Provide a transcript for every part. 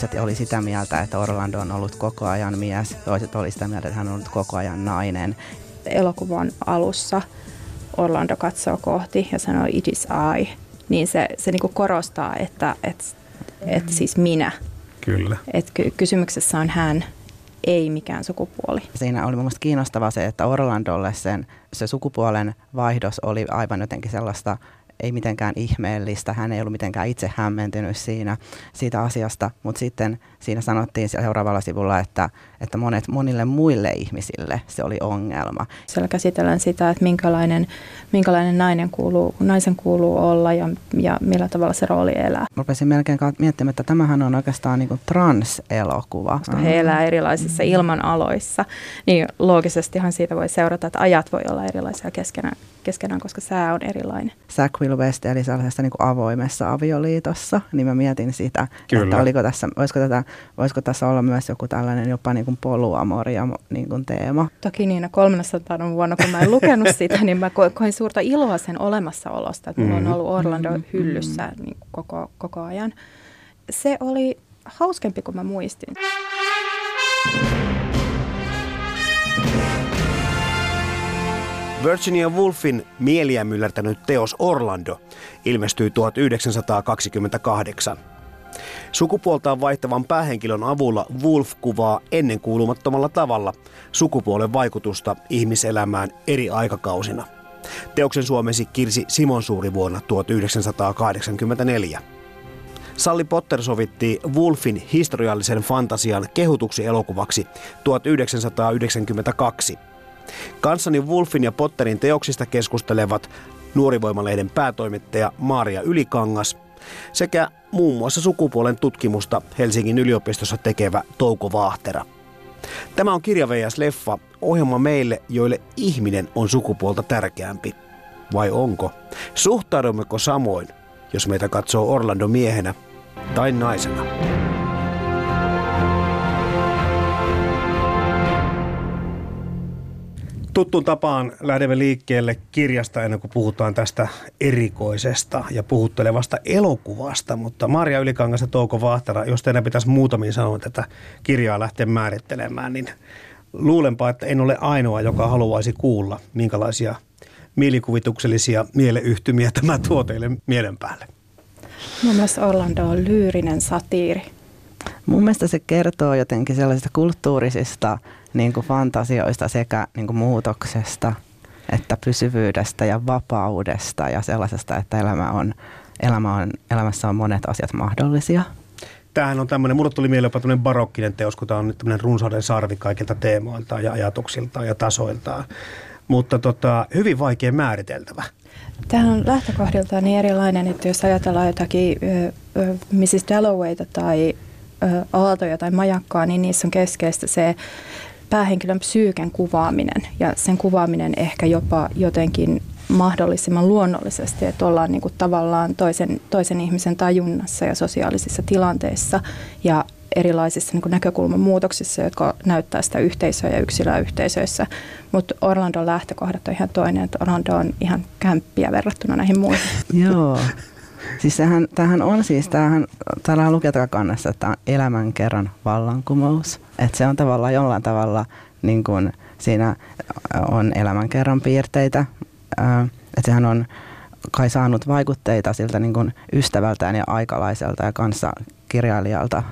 Toiset oli sitä mieltä, että Orlando on ollut koko ajan mies, toiset oli sitä mieltä, että hän on ollut koko ajan nainen. Elokuvan alussa Orlando katsoo kohti ja sanoo it is I, niin se, se niinku korostaa, että et, et siis minä. Kyllä. Et ky- kysymyksessä on hän, ei mikään sukupuoli. Siinä oli mielestäni kiinnostavaa se, että Orlandolle sen, se sukupuolen vaihdos oli aivan jotenkin sellaista ei mitenkään ihmeellistä, hän ei ollut mitenkään itse hämmentynyt siinä, siitä asiasta, mutta sitten siinä sanottiin seuraavalla sivulla, että, että monet, monille muille ihmisille se oli ongelma. Siellä käsitellään sitä, että minkälainen, minkälainen nainen kuuluu, naisen kuuluu olla ja, ja millä tavalla se rooli elää. Mä rupesin melkein miettimään, että tämähän on oikeastaan niin trans-elokuva. Koska he elää erilaisissa ilmanaloissa, niin loogisestihan siitä voi seurata, että ajat voi olla erilaisia keskenään keskenään, koska sää on erilainen. Zach Will West eli sellaisessa niin avoimessa avioliitossa, niin mä mietin sitä, Kyllä. että oliko tässä, voisiko, tätä, voisiko tässä olla myös joku tällainen jopa niin kuin poluamoria niin kuin teema. Toki niin, 300 vuonna, kun mä en lukenut sitä, niin mä koin suurta iloa sen olemassaolosta, että mulla mm-hmm. on ollut Orlando hyllyssä mm-hmm. niin koko, koko ajan. Se oli hauskempi kuin mä muistin. Virginia Woolfin mieliä myllertänyt teos Orlando ilmestyi 1928. Sukupuoltaan vaihtavan päähenkilön avulla Wolf kuvaa ennenkuulumattomalla tavalla sukupuolen vaikutusta ihmiselämään eri aikakausina. Teoksen suomesi Kirsi Simonsuuri vuonna 1984. Salli Potter sovitti Wolfin historiallisen fantasian kehutuksi elokuvaksi 1992. Kanssani Wolfin ja Potterin teoksista keskustelevat nuorivoimalehden päätoimittaja Maaria Ylikangas sekä muun muassa sukupuolen tutkimusta Helsingin yliopistossa tekevä Touko Vaahtera. Tämä on Kirjaveijas Leffa, ohjelma meille, joille ihminen on sukupuolta tärkeämpi. Vai onko? Suhtaudummeko samoin, jos meitä katsoo Orlando miehenä tai naisena? Tuttuun tapaan lähdemme liikkeelle kirjasta ennen kuin puhutaan tästä erikoisesta ja puhuttelevasta elokuvasta. Mutta Maria Ylikangas ja Touko Vahtara, jos teidän pitäisi muutamiin sanoa tätä kirjaa lähteä määrittelemään, niin luulenpa, että en ole ainoa, joka haluaisi kuulla, minkälaisia mielikuvituksellisia mieleyhtymiä tämä tuo teille mielen päälle. Mun mielestä Orlando on lyyrinen satiiri. Mun mielestä se kertoo jotenkin sellaisista kulttuurisista niin kuin fantasioista sekä niin kuin muutoksesta että pysyvyydestä ja vapaudesta ja sellaisesta, että elämä on, elämä on, elämässä on monet asiat mahdollisia. Tämähän on tämmöinen, mulle tuli mieleen jopa tämmöinen barokkinen teos, kun tämä on nyt tämmöinen runsauden sarvi kaikilta teemoiltaan ja ajatuksiltaan ja tasoiltaan. Mutta tota, hyvin vaikea määriteltävä. Tämä on lähtökohdiltaan niin erilainen, että jos ajatellaan jotakin Mrs. Dallowayta tai aaltoja tai majakkaa, niin niissä on keskeistä se päähenkilön psyyken kuvaaminen ja sen kuvaaminen ehkä jopa jotenkin mahdollisimman luonnollisesti, että ollaan niin kuin tavallaan toisen, toisen ihmisen tajunnassa ja sosiaalisissa tilanteissa ja erilaisissa niin näkökulman muutoksissa, jotka näyttää sitä yhteisöä ja yksilöä yhteisöissä. Mutta Orlandon lähtökohdat on ihan toinen, että Orlando on ihan kämppiä verrattuna näihin muihin. Joo. Siis tämähän, tämähän on siis, tämähän, täällä lukee kannassa, että tämä on elämän kerran vallankumous. Että se on tavallaan jollain tavalla, niin kuin siinä on elämän kerran piirteitä. Että sehän on kai saanut vaikutteita siltä niin kuin ystävältään ja aikalaiselta ja kanssa kirjailijalta.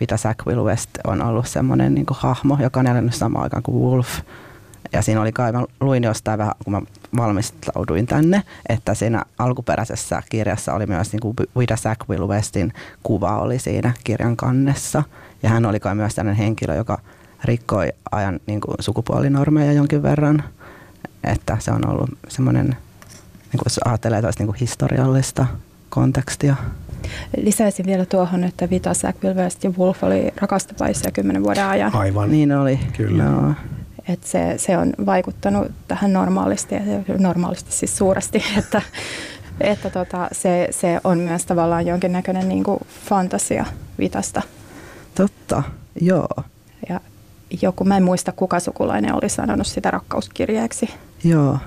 Vita Sackville West on ollut semmoinen niin hahmo, joka on elänyt samaan aikaan kuin Wolf. Ja siinä oli kai, mä luin jostain vähän, kun mä valmistauduin tänne, että siinä alkuperäisessä kirjassa oli myös niin kuin Vida Sackville Westin kuva oli siinä kirjan kannessa. Ja hän oli kai myös tällainen henkilö, joka rikkoi ajan niin kuin sukupuolinormeja jonkin verran. Että se on ollut semmoinen, niin kuin jos ajattelee niin kuin historiallista kontekstia. Lisäisin vielä tuohon, että Vita Sackville West ja Wolf oli rakastuvaisia kymmenen vuoden ajan. Aivan. Niin oli. Kyllä. Joo. Et se, se on vaikuttanut tähän normaalisti, ja normaalisti siis suuresti, että, että tota, se, se on myös tavallaan jonkinnäköinen niin kuin fantasia Vitasta. Totta, joo. Ja joku, mä en muista kuka sukulainen oli sanonut sitä rakkauskirjeeksi. Joo.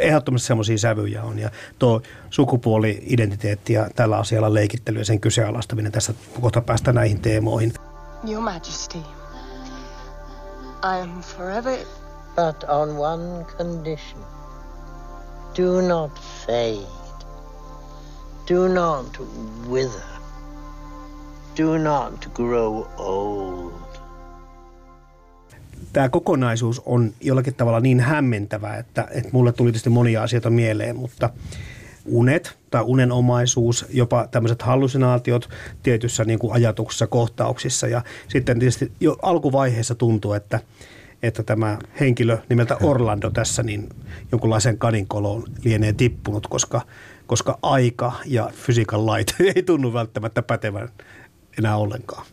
Ehdottomasti semmoisia sävyjä on ja tuo sukupuoli-identiteetti ja tällä asialla leikittely ja sen kyseenalaistaminen tässä kohta päästä näihin teemoihin. Your Majesty, I am forever... But on one condition. Do not fade. Do not wither. Do not grow old tämä kokonaisuus on jollakin tavalla niin hämmentävä, että, että mulle tuli tietysti monia asioita mieleen, mutta unet tai unenomaisuus, jopa tämmöiset hallusinaatiot tietyssä niin kuin ajatuksessa, kohtauksissa ja sitten tietysti jo alkuvaiheessa tuntuu, että että tämä henkilö nimeltä Orlando tässä niin jonkunlaisen kaninkoloon lienee tippunut, koska, koska aika ja fysiikan lait ei tunnu välttämättä pätevän enää ollenkaan.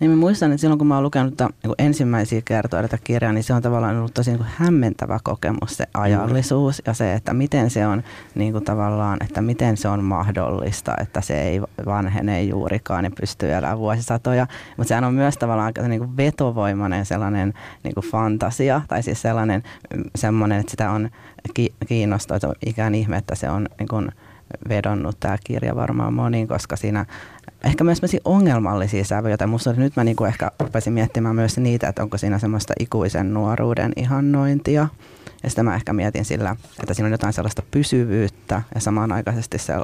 Niin mä muistan, että silloin kun mä oon lukenut tämän, niin ensimmäisiä kertoja tätä kirjaa, niin se on tavallaan ollut tosi niin hämmentävä kokemus se ajallisuus ja se, että miten se on niin kuin tavallaan, että miten se on mahdollista, että se ei vanhene juurikaan ja pystyy elämään vuosisatoja. Mutta sehän on myös tavallaan aika niin kuin vetovoimainen sellainen niin kuin fantasia tai siis sellainen semmoinen, että sitä on kiinnostaa, että ikään ihme, että se on niin kuin vedonnut tämä kirja varmaan moniin, koska siinä ehkä myös ongelmallisia sävyjä. Tai musta nyt mä niinku ehkä rupesin miettimään myös niitä, että onko siinä semmoista ikuisen nuoruuden ihannointia. Ja sitä mä ehkä mietin sillä, että siinä on jotain sellaista pysyvyyttä ja samanaikaisesti, se,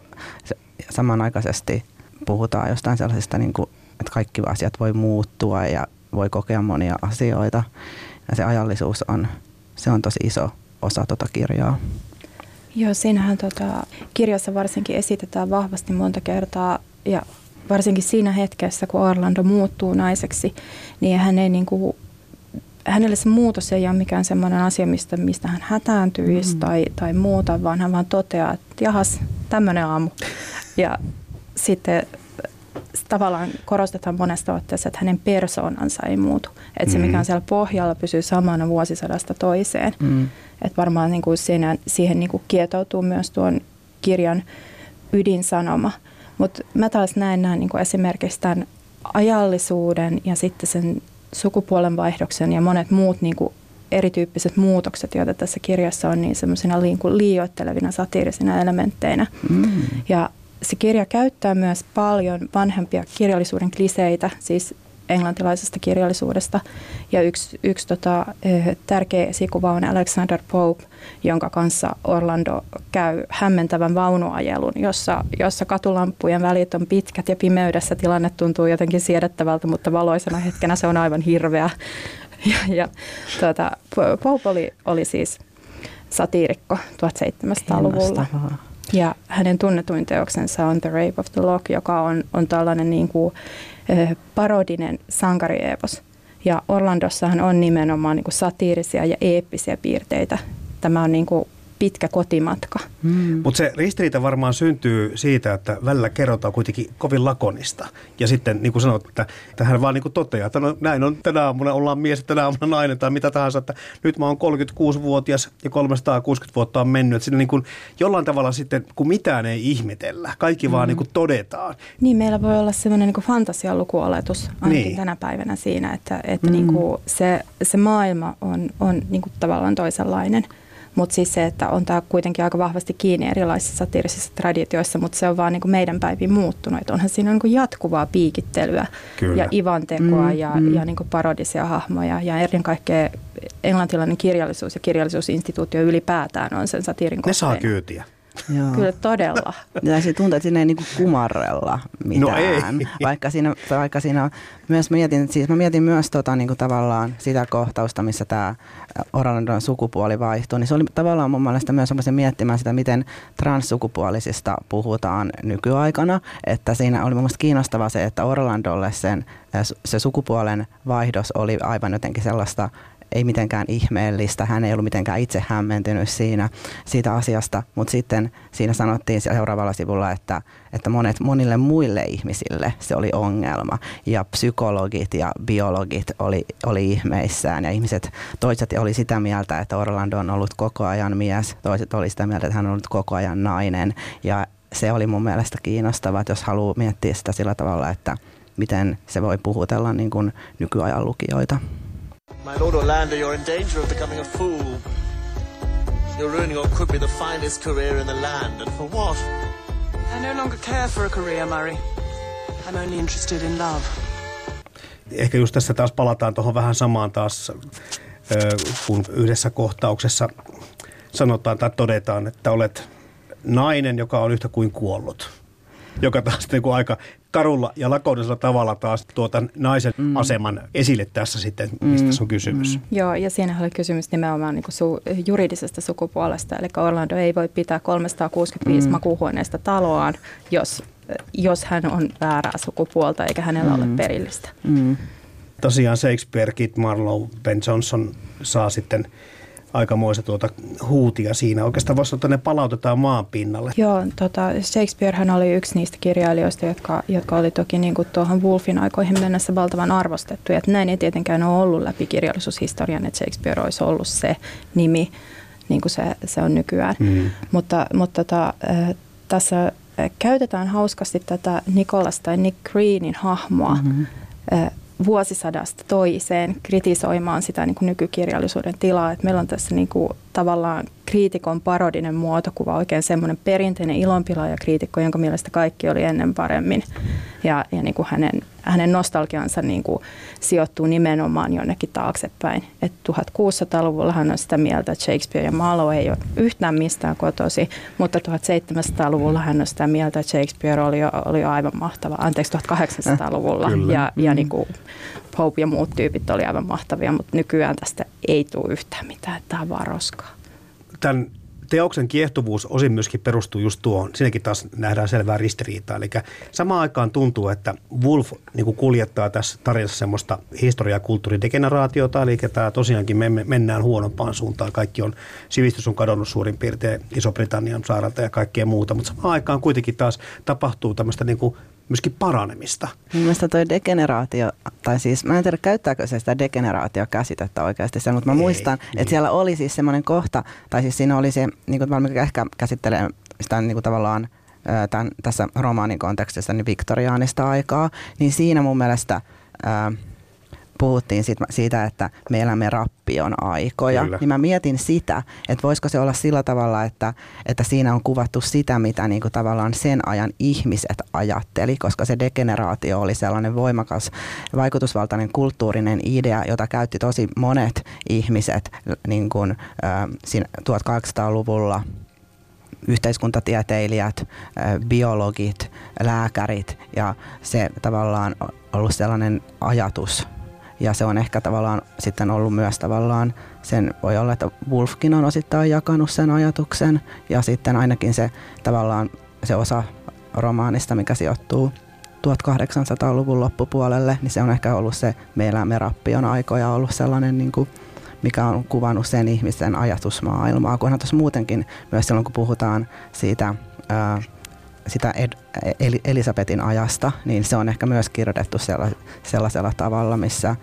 se, samanaikaisesti puhutaan jostain sellaisesta, niin kuin, että kaikki asiat voi muuttua ja voi kokea monia asioita. Ja se ajallisuus on, se on tosi iso osa tuota kirjaa. Joo, siinähän tota, kirjassa varsinkin esitetään vahvasti monta kertaa ja varsinkin siinä hetkessä, kun Orlando muuttuu naiseksi, niin hän ei niin kuin, hänelle se muutos ei ole mikään sellainen asia, mistä, mistä hän hätääntyisi mm. tai, tai muuta, vaan hän vaan toteaa, että jahas, tämmöinen aamu. Ja sitten tavallaan korostetaan monesta otteessa, että hänen persoonansa ei muutu. Että se, mikä on mm. siellä pohjalla, pysyy samana vuosisadasta toiseen. Mm. Että varmaan niin kuin siinä, siihen niin kuin kietoutuu myös tuon kirjan ydinsanoma – mutta mä taas näen näin niin esimerkiksi tämän ajallisuuden ja sitten sen sukupuolen vaihdoksen ja monet muut niin kuin erityyppiset muutokset, joita tässä kirjassa on, niin semmoisina niin liioittelevina satiirisina elementteinä. Mm. Ja se kirja käyttää myös paljon vanhempia kirjallisuuden kliseitä, siis englantilaisesta kirjallisuudesta. Ja yksi, yksi tota, eh, tärkeä esikuva on Alexander Pope, jonka kanssa Orlando käy hämmentävän vaunuajelun, jossa, jossa katulampujen välit on pitkät ja pimeydessä tilanne tuntuu jotenkin siedettävältä, mutta valoisena hetkenä se on aivan hirveä. Ja, ja tuota, Pope oli, oli siis satiirikko 1700-luvulla. Ja hänen tunnetuin teoksensa on The Rape of the Lock, joka on, on tällainen niin kuin, parodinen sankariepos. Ja Orlandossahan on nimenomaan niin kuin satiirisia ja eeppisiä piirteitä. Tämä on niin kuin pitkä kotimatka. Hmm. Mutta se ristiriita varmaan syntyy siitä, että välillä kerrotaan kuitenkin kovin lakonista. Ja sitten niin kuin sanot, että, että hän vaan niin kuin toteaa, että no, näin on tänä aamuna ollaan mies, tänä aamuna nainen tai mitä tahansa. Että nyt mä oon 36-vuotias ja 360 vuotta on mennyt. Että siinä niin kuin jollain tavalla sitten, kun mitään ei ihmetellä, kaikki hmm. vaan niin kuin todetaan. Niin, meillä voi olla semmoinen niin fantasialukuoletus ainakin niin. tänä päivänä siinä, että, että hmm. niin kuin se, se maailma on, on niin kuin tavallaan toisenlainen – mutta siis se, että on tämä kuitenkin aika vahvasti kiinni erilaisissa satiirisissa traditioissa, mutta se on vaan niin kuin meidän päiviin muuttunut. Et onhan siinä niin kuin jatkuvaa piikittelyä Kyllä. ja ivantekoa mm, ja, mm. ja niin kuin parodisia hahmoja. Ja ennen kaikkea englantilainen kirjallisuus ja kirjallisuusinstituutio ylipäätään on sen satiirin Ne saa kyytiä. Joo. Kyllä todella. Ja se tuntuu, että siinä ei niinku kumarrella mitään. No ei. Vaikka siinä, vaikka siinä myös mietin, siis mä mietin myös tota, niinku tavallaan sitä kohtausta, missä tämä Orlandon sukupuoli vaihtuu, niin se oli tavallaan mun mielestä myös semmoisen miettimään sitä, miten transsukupuolisista puhutaan nykyaikana. Että siinä oli mun mielestä kiinnostavaa se, että Orlandolle sen, se sukupuolen vaihdos oli aivan jotenkin sellaista ei mitenkään ihmeellistä, hän ei ollut mitenkään itse hämmentynyt siinä, siitä asiasta, mutta sitten siinä sanottiin seuraavalla sivulla, että, että monet, monille muille ihmisille se oli ongelma. Ja psykologit ja biologit oli, oli ihmeissään. Ja ihmiset, toiset oli sitä mieltä, että Orlando on ollut koko ajan mies, toiset oli sitä mieltä, että hän on ollut koko ajan nainen. Ja se oli mun mielestä kiinnostavaa, jos haluaa miettiä sitä sillä tavalla, että miten se voi puhutella niin kuin nykyajan lukijoita. Lord Orlando, you're in danger of becoming a fool. You're ruining what could be the finest career in the land, and for what? I no longer care for a career, Murray. I'm only interested in love. Ehkä just tässä taas palataan tuohon vähän samaan taas, kun yhdessä kohtauksessa sanotaan tai todetaan, että olet nainen, joka on yhtä kuin kuollut joka taas niin kuin aika karulla ja lakonisella tavalla taas tuota naisen mm. aseman esille tässä sitten, mistä mm. on kysymys. Mm. Joo, ja siinä oli kysymys nimenomaan niin kuin su- juridisesta sukupuolesta, eli Orlando ei voi pitää 365 mm. makuuhuoneesta taloaan, jos, jos hän on väärää sukupuolta eikä hänellä mm. ole perillistä. Mm. Tosiaan Shakespeare, Kit Marlowe, Ben Johnson saa sitten aikamoista tuota huutia siinä. Oikeastaan voisi sanoa, että ne palautetaan maan pinnalle. Joo, tota, Shakespearehan oli yksi niistä kirjailijoista, jotka, jotka oli toki niin kuin tuohon Wolfin aikoihin mennessä valtavan arvostettu. Ja näin ei tietenkään ole ollut läpi kirjallisuushistorian, että Shakespeare olisi ollut se nimi, niin kuin se, se on nykyään. Mm. Mutta, mutta tota, tässä käytetään hauskasti tätä Nicholas tai Nick Greenin hahmoa mm-hmm vuosisadasta toiseen kritisoimaan sitä niin kuin nykykirjallisuuden tilaa. Että meillä on tässä niin kuin tavallaan kriitikon parodinen muotokuva, oikein semmoinen perinteinen ilonpilaaja-kriitikko, jonka mielestä kaikki oli ennen paremmin. Ja, ja niin kuin hänen, hänen nostalgiansa niin kuin sijoittuu nimenomaan jonnekin taaksepäin. Et 1600-luvulla hän on sitä mieltä, että Shakespeare ja Marlowe ei ole yhtään mistään kotosi, mutta 1700-luvulla hän on sitä mieltä, että Shakespeare oli jo, oli jo aivan mahtava. Anteeksi, 1800-luvulla. Kyllä. Ja, ja niin kuin Pope ja muut tyypit oli aivan mahtavia, mutta nykyään tästä ei tule yhtään mitään. Tämä on vaan roskaa. Tämän teoksen kiehtovuus osin myöskin perustuu just tuohon. Siinäkin taas nähdään selvää ristiriitaa. Eli samaan aikaan tuntuu, että Wolf niin kuljettaa tässä tarinassa semmoista historia- ja kulttuuridegeneraatiota, eli tämä tosiaankin me mennään huonompaan suuntaan. Kaikki on, sivistys on kadonnut suurin piirtein Iso-Britannian saaralta ja kaikkea muuta, mutta samaan aikaan kuitenkin taas tapahtuu tämmöistä niin myöskin paranemista. Mielestäni toi degeneraatio, tai siis mä en tiedä käyttääkö se sitä degeneraatiokäsitettä oikeasti sen, mutta mä Ei, muistan, niin. että siellä oli siis semmoinen kohta, tai siis siinä oli se, niin kuin mä ehkä käsittelen sitä niin kuin tavallaan tämän, tässä romaanin kontekstissa niin viktoriaanista aikaa, niin siinä mun mielestä ää, puhuttiin siitä, siitä, että me elämme rappion aikoja, Kyllä. niin mä mietin sitä, että voisiko se olla sillä tavalla, että, että siinä on kuvattu sitä, mitä niin kuin tavallaan sen ajan ihmiset ajatteli, koska se degeneraatio oli sellainen voimakas, vaikutusvaltainen kulttuurinen idea, jota käytti tosi monet ihmiset niin kuin, äh, 1800-luvulla yhteiskuntatieteilijät, biologit, lääkärit ja se tavallaan ollut sellainen ajatus, ja se on ehkä tavallaan sitten ollut myös tavallaan, sen voi olla, että Wolfkin on osittain jakanut sen ajatuksen. Ja sitten ainakin se tavallaan se osa romaanista, mikä sijoittuu 1800-luvun loppupuolelle, niin se on ehkä ollut se meillä me rappion aikoja ollut sellainen, niin kuin, mikä on kuvannut sen ihmisen ajatusmaailmaa, kunhan tuossa muutenkin myös silloin, kun puhutaan siitä ää, sitä Ed, Elisabetin ajasta, niin se on ehkä myös kirjoitettu sellaisella tavalla, missä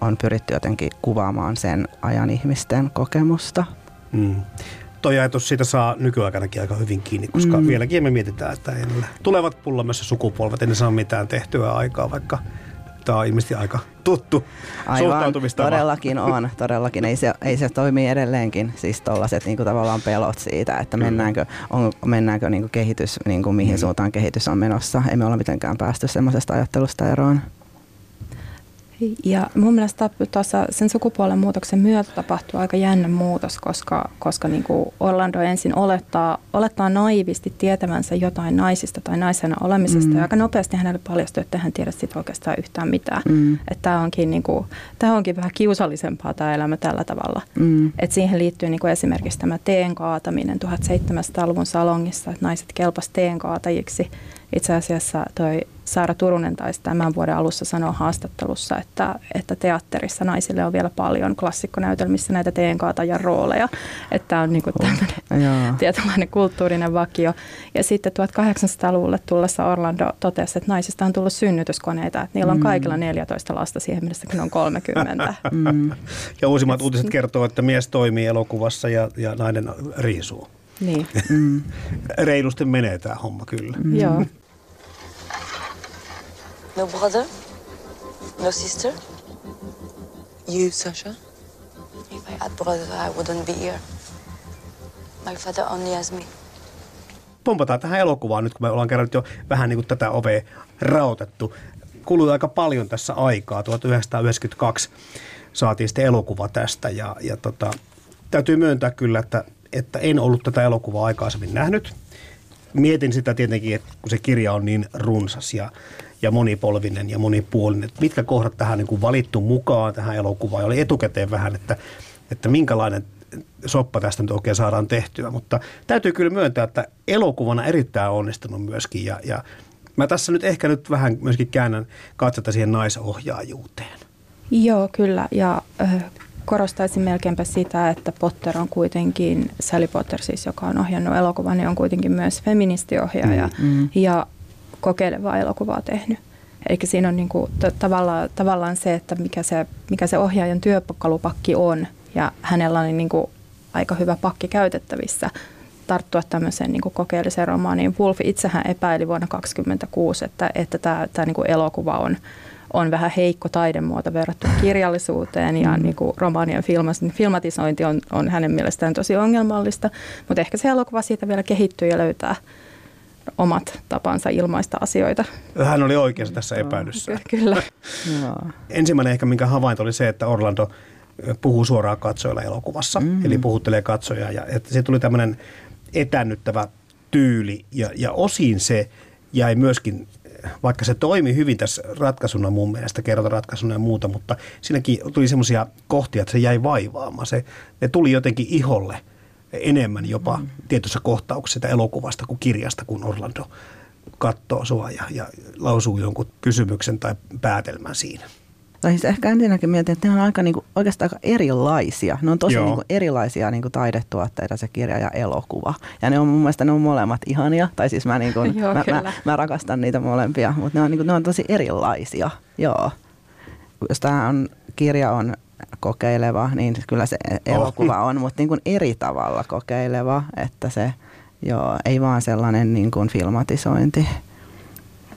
on pyritty jotenkin kuvaamaan sen ajan ihmisten kokemusta. Mm. Toi ajatus siitä saa nykyaikanakin aika hyvin kiinni, koska mm. vieläkin me mietitään, että tulevat pullamassa sukupolvet, ei saa mitään tehtyä aikaa, vaikka Tämä on ilmeisesti aika tuttu Aivan, todellakin on. Todellakin. Ei se, ei se toimi edelleenkin, siis tuollaiset niin tavallaan pelot siitä, että mennäänkö, on, mennäänkö niin kuin kehitys, niin kuin mihin mm. suuntaan kehitys on menossa. Ei me olla mitenkään päästy semmoisesta ajattelusta eroon. Ja mun mielestä tuossa sen sukupuolen muutoksen myötä tapahtuu aika jännä muutos, koska, koska niin kuin Orlando ensin olettaa, olettaa naivisti tietävänsä jotain naisista tai naisena olemisesta. Mm. Ja aika nopeasti hänelle paljastuu, että hän tiedä siitä oikeastaan yhtään mitään. Mm. Että tämä onkin, niin kuin, tämä onkin vähän kiusallisempaa tämä elämä tällä tavalla. Mm. Et siihen liittyy niin kuin esimerkiksi tämä teen kaataminen 1700-luvun salongissa, että naiset kelpas teen kaatajiksi. Itse asiassa toi Saara Turunen taisi tämän vuoden alussa sanoa haastattelussa, että, että teatterissa naisille on vielä paljon klassikkonäytelmissä näitä teenkaatajan rooleja. Että on niin kuin tämmöinen tietynlainen kulttuurinen vakio. Ja sitten 1800-luvulle tullessa Orlando totesi, että naisista on tullut synnytyskoneita. Että niillä on mm. kaikilla 14 lasta siihen mennessä, kun on 30. Mm. Ja uusimmat uutiset kertoo, että mies toimii elokuvassa ja, ja nainen riisuu. Niin. Mm. Reilusti menee tämä homma kyllä. Mm. Joo. No brother? No sister? You, Sasha? If I had brother, I wouldn't be here. My father only has me. Pompataan tähän elokuvaan nyt, kun me ollaan kerran jo vähän niin kuin tätä ovea rautettu. Kului aika paljon tässä aikaa. 1992 saatiin sitten elokuva tästä ja, ja tota, täytyy myöntää kyllä, että, että en ollut tätä elokuvaa aikaisemmin nähnyt. Mietin sitä tietenkin, että kun se kirja on niin runsas ja ja monipolvinen ja monipuolinen. Että mitkä kohdat tähän niin kuin valittu mukaan tähän elokuvaan. Ja oli etukäteen vähän, että, että minkälainen soppa tästä nyt oikein saadaan tehtyä. Mutta täytyy kyllä myöntää, että elokuvana erittäin onnistunut myöskin. Ja, ja mä tässä nyt ehkä nyt vähän myöskin käännän katsota siihen naisohjaajuuteen. Joo, kyllä. Ja äh, korostaisin melkeinpä sitä, että Potter on kuitenkin, Sally Potter siis, joka on ohjannut elokuvan, niin on kuitenkin myös feministiohjaaja. Mm, mm. Ja kokeilevaa elokuvaa tehnyt. Eli siinä on niin kuin, t- tavallaan, tavallaan se, että mikä se, mikä se ohjaajan työkalupakki on. Ja hänellä on niin kuin aika hyvä pakki käytettävissä tarttua tämmöiseen niin kokeelliseen romaaniin. Wolf itsehän epäili vuonna 1926, että, että tämä, tämä niin elokuva on, on vähän heikko taidemuoto verrattuna kirjallisuuteen ja mm. niin kuin romaanien filmatisointi on, on hänen mielestään tosi ongelmallista, mutta ehkä se elokuva siitä vielä kehittyy ja löytää – omat tapansa ilmaista asioita. Hän oli oikeassa tässä epäilyssä. Kyllä. Ensimmäinen ehkä minkä havainto oli se, että Orlando puhuu suoraan katsojilla elokuvassa, mm. eli puhuttelee katsojaa. Ja että se tuli tämmöinen etännyttävä tyyli ja, ja osin se jäi myöskin, vaikka se toimi hyvin tässä ratkaisuna mun mielestä, ratkaisuna ja muuta, mutta siinäkin tuli semmoisia kohtia, että se jäi vaivaamaan. Se, ne tuli jotenkin iholle – enemmän jopa mm. tietyssä kohtauksessa elokuvasta kuin kirjasta, kun Orlando katsoo sua ja, ja lausuu jonkun kysymyksen tai päätelmän siinä. Tai siis ehkä ensinnäkin mietin, että ne on aika, niinku, oikeastaan aika erilaisia. Ne on tosi niinku, erilaisia niinku, taidetuotteita se kirja ja elokuva. Ja ne on mun mielestä ne on molemmat ihania. Tai siis mä, niinku, Joo, mä, mä, mä, rakastan niitä molempia, mutta ne on, niinku, ne on tosi erilaisia. Joo. Jos tämä on, kirja on kokeileva, niin kyllä se elokuva on, mutta niin kuin eri tavalla kokeileva, että se joo, ei vaan sellainen niin kuin filmatisointi.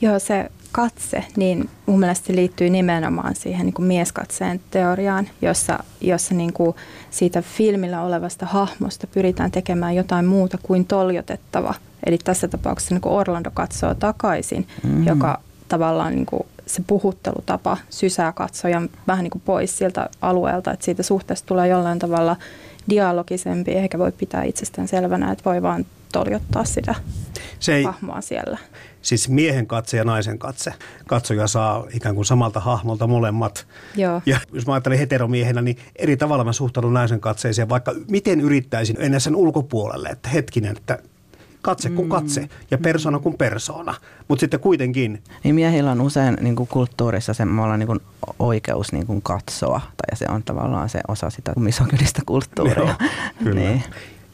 Joo, se katse, niin mun mielestä se liittyy nimenomaan siihen niin kuin mieskatseen teoriaan, jossa, jossa niin kuin siitä filmillä olevasta hahmosta pyritään tekemään jotain muuta kuin toljotettava. Eli tässä tapauksessa niin kuin Orlando katsoo takaisin, mm-hmm. joka tavallaan niin kuin se puhuttelutapa sysää katsojan vähän niin kuin pois siltä alueelta, että siitä suhteesta tulee jollain tavalla dialogisempi, eikä voi pitää itsestään selvänä, että voi vaan toljottaa sitä se ei, hahmoa siellä. Siis miehen katse ja naisen katse. Katsoja saa ikään kuin samalta hahmolta molemmat. Joo. Ja jos mä ajattelen heteromiehenä, niin eri tavalla mä suhtaudun naisen katseeseen, vaikka miten yrittäisin ennen sen ulkopuolelle, että hetkinen, että katse kuin katse ja persona kuin persona. Mutta sitten kuitenkin. Niin miehillä on usein niin kuin kulttuurissa semmoinen niin kuin oikeus niin kuin katsoa, tai se on tavallaan se osa sitä misogynistä kulttuuria. Joo, kyllä. niin.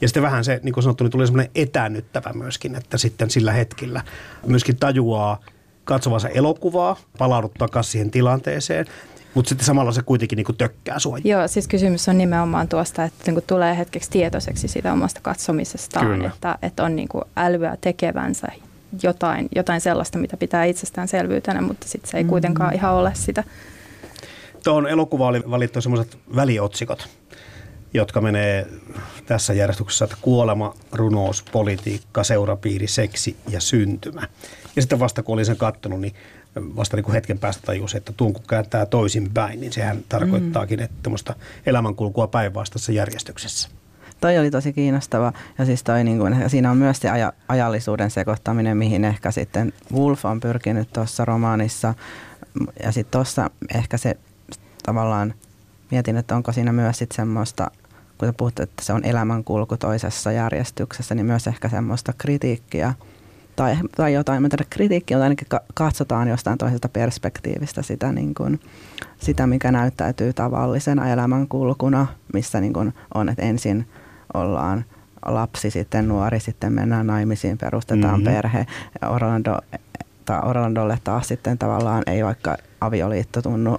Ja sitten vähän se, niin kuin sanottu, niin tuli semmoinen etänyttävä myöskin, että sitten sillä hetkellä myöskin tajuaa katsovansa elokuvaa, palaudut takaisin siihen tilanteeseen. Mutta sitten samalla se kuitenkin niin tökkää sua. Joo, siis kysymys on nimenomaan tuosta, että niin tulee hetkeksi tietoiseksi siitä omasta katsomisestaan, Kyllä. että, että on niin älyä tekevänsä jotain, jotain sellaista, mitä pitää itsestäänselvyytenä, mutta sitten se ei kuitenkaan mm-hmm. ihan ole sitä. Tuohon elokuvaan oli valittu semmoiset väliotsikot. Jotka menee tässä järjestyksessä, että kuolema, runous, politiikka, seurapiiri, seksi ja syntymä. Ja sitten vasta kun olin sen katsonut, niin vasta niin kuin hetken päästä tajusin, että tuon kun kääntää toisinpäin, niin sehän tarkoittaakin, että tämmöistä elämänkulkua päinvastaisessa järjestyksessä. Toi oli tosi kiinnostava ja siis toi, niin kuin, siinä on myös se aja, ajallisuuden sekoittaminen, mihin ehkä sitten Wolf on pyrkinyt tuossa romaanissa ja sitten tuossa ehkä se tavallaan mietin, että onko siinä myös sitten semmoista, kun sä puhut, että se on elämänkulku toisessa järjestyksessä, niin myös ehkä semmoista kritiikkiä tai, tai jotain, mä tiedän, kritiikkiä, mutta ainakin katsotaan jostain toisesta perspektiivistä sitä, niin kuin, sitä mikä näyttäytyy tavallisena elämänkulkuna, missä niin kuin on, että ensin ollaan lapsi, sitten nuori, sitten mennään naimisiin, perustetaan mm-hmm. perhe. Orlando, tai Orlandolle taas sitten tavallaan ei vaikka avioliitto tunnu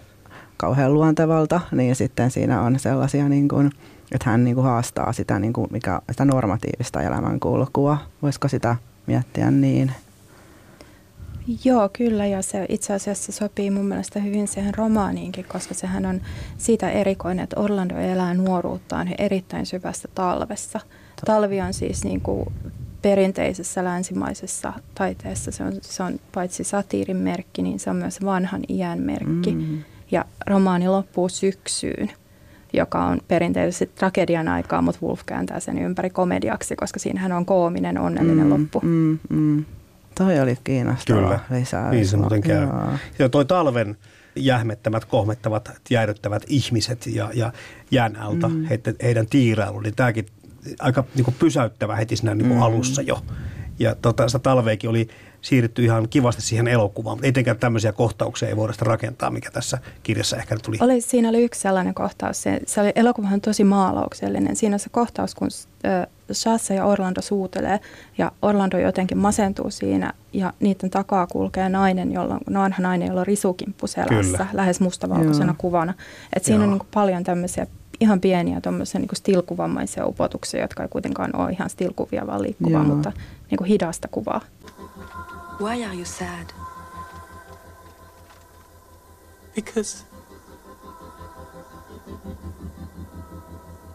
kauhean luontevalta, niin sitten siinä on sellaisia, niin kuin, että hän niin kuin haastaa sitä, niin kuin mikä, sitä normatiivista elämänkulkua. Voisiko sitä miettiä niin? Joo, kyllä, ja se itse asiassa sopii mun mielestä hyvin siihen romaaniinkin, koska sehän on siitä erikoinen, että Orlando elää nuoruuttaan erittäin syvässä talvessa. Talvi on siis niin kuin perinteisessä länsimaisessa taiteessa, se on, se on paitsi satiirin merkki, niin se on myös vanhan iän merkki. Mm. Ja romaani loppuu syksyyn, joka on perinteisesti tragedian aikaa, mutta Wolf kääntää sen ympäri komediaksi, koska siinähän on koominen, onnellinen mm, loppu. Mm, mm. Toi oli kiinnostava Kyllä, lisää. niin se muuten käy. Ja toi talven jähmettämät, kohmettavat, jäädyttävät ihmiset ja, ja jään alta mm. heidän, heidän tiirailu, niin tämäkin aika niin kuin pysäyttävä heti siinä niin kuin mm. alussa jo. Ja tota, sitä talveekin oli siirrytty ihan kivasti siihen elokuvaan, mutta etenkään tämmöisiä kohtauksia ei voida sitä rakentaa, mikä tässä kirjassa ehkä tuli. Oli, siinä oli yksi sellainen kohtaus, se, se oli, elokuvahan tosi maalauksellinen. Siinä on se kohtaus, kun Shassa ja Orlando suutelee ja Orlando jotenkin masentuu siinä ja niiden takaa kulkee nainen, jolla on, vanha nainen, jolla on risukimppu selässä, Kyllä. lähes mustavalkoisena Joo. kuvana. Et siinä Joo. on niin paljon tämmöisiä ihan pieniä tuommoisia niin stilkuvammaisia upotuksia, jotka ei kuitenkaan ole ihan stilkuvia, vaan liikkuvaa, Joo. mutta niin kuin hidasta kuvaa. Why are you sad? Because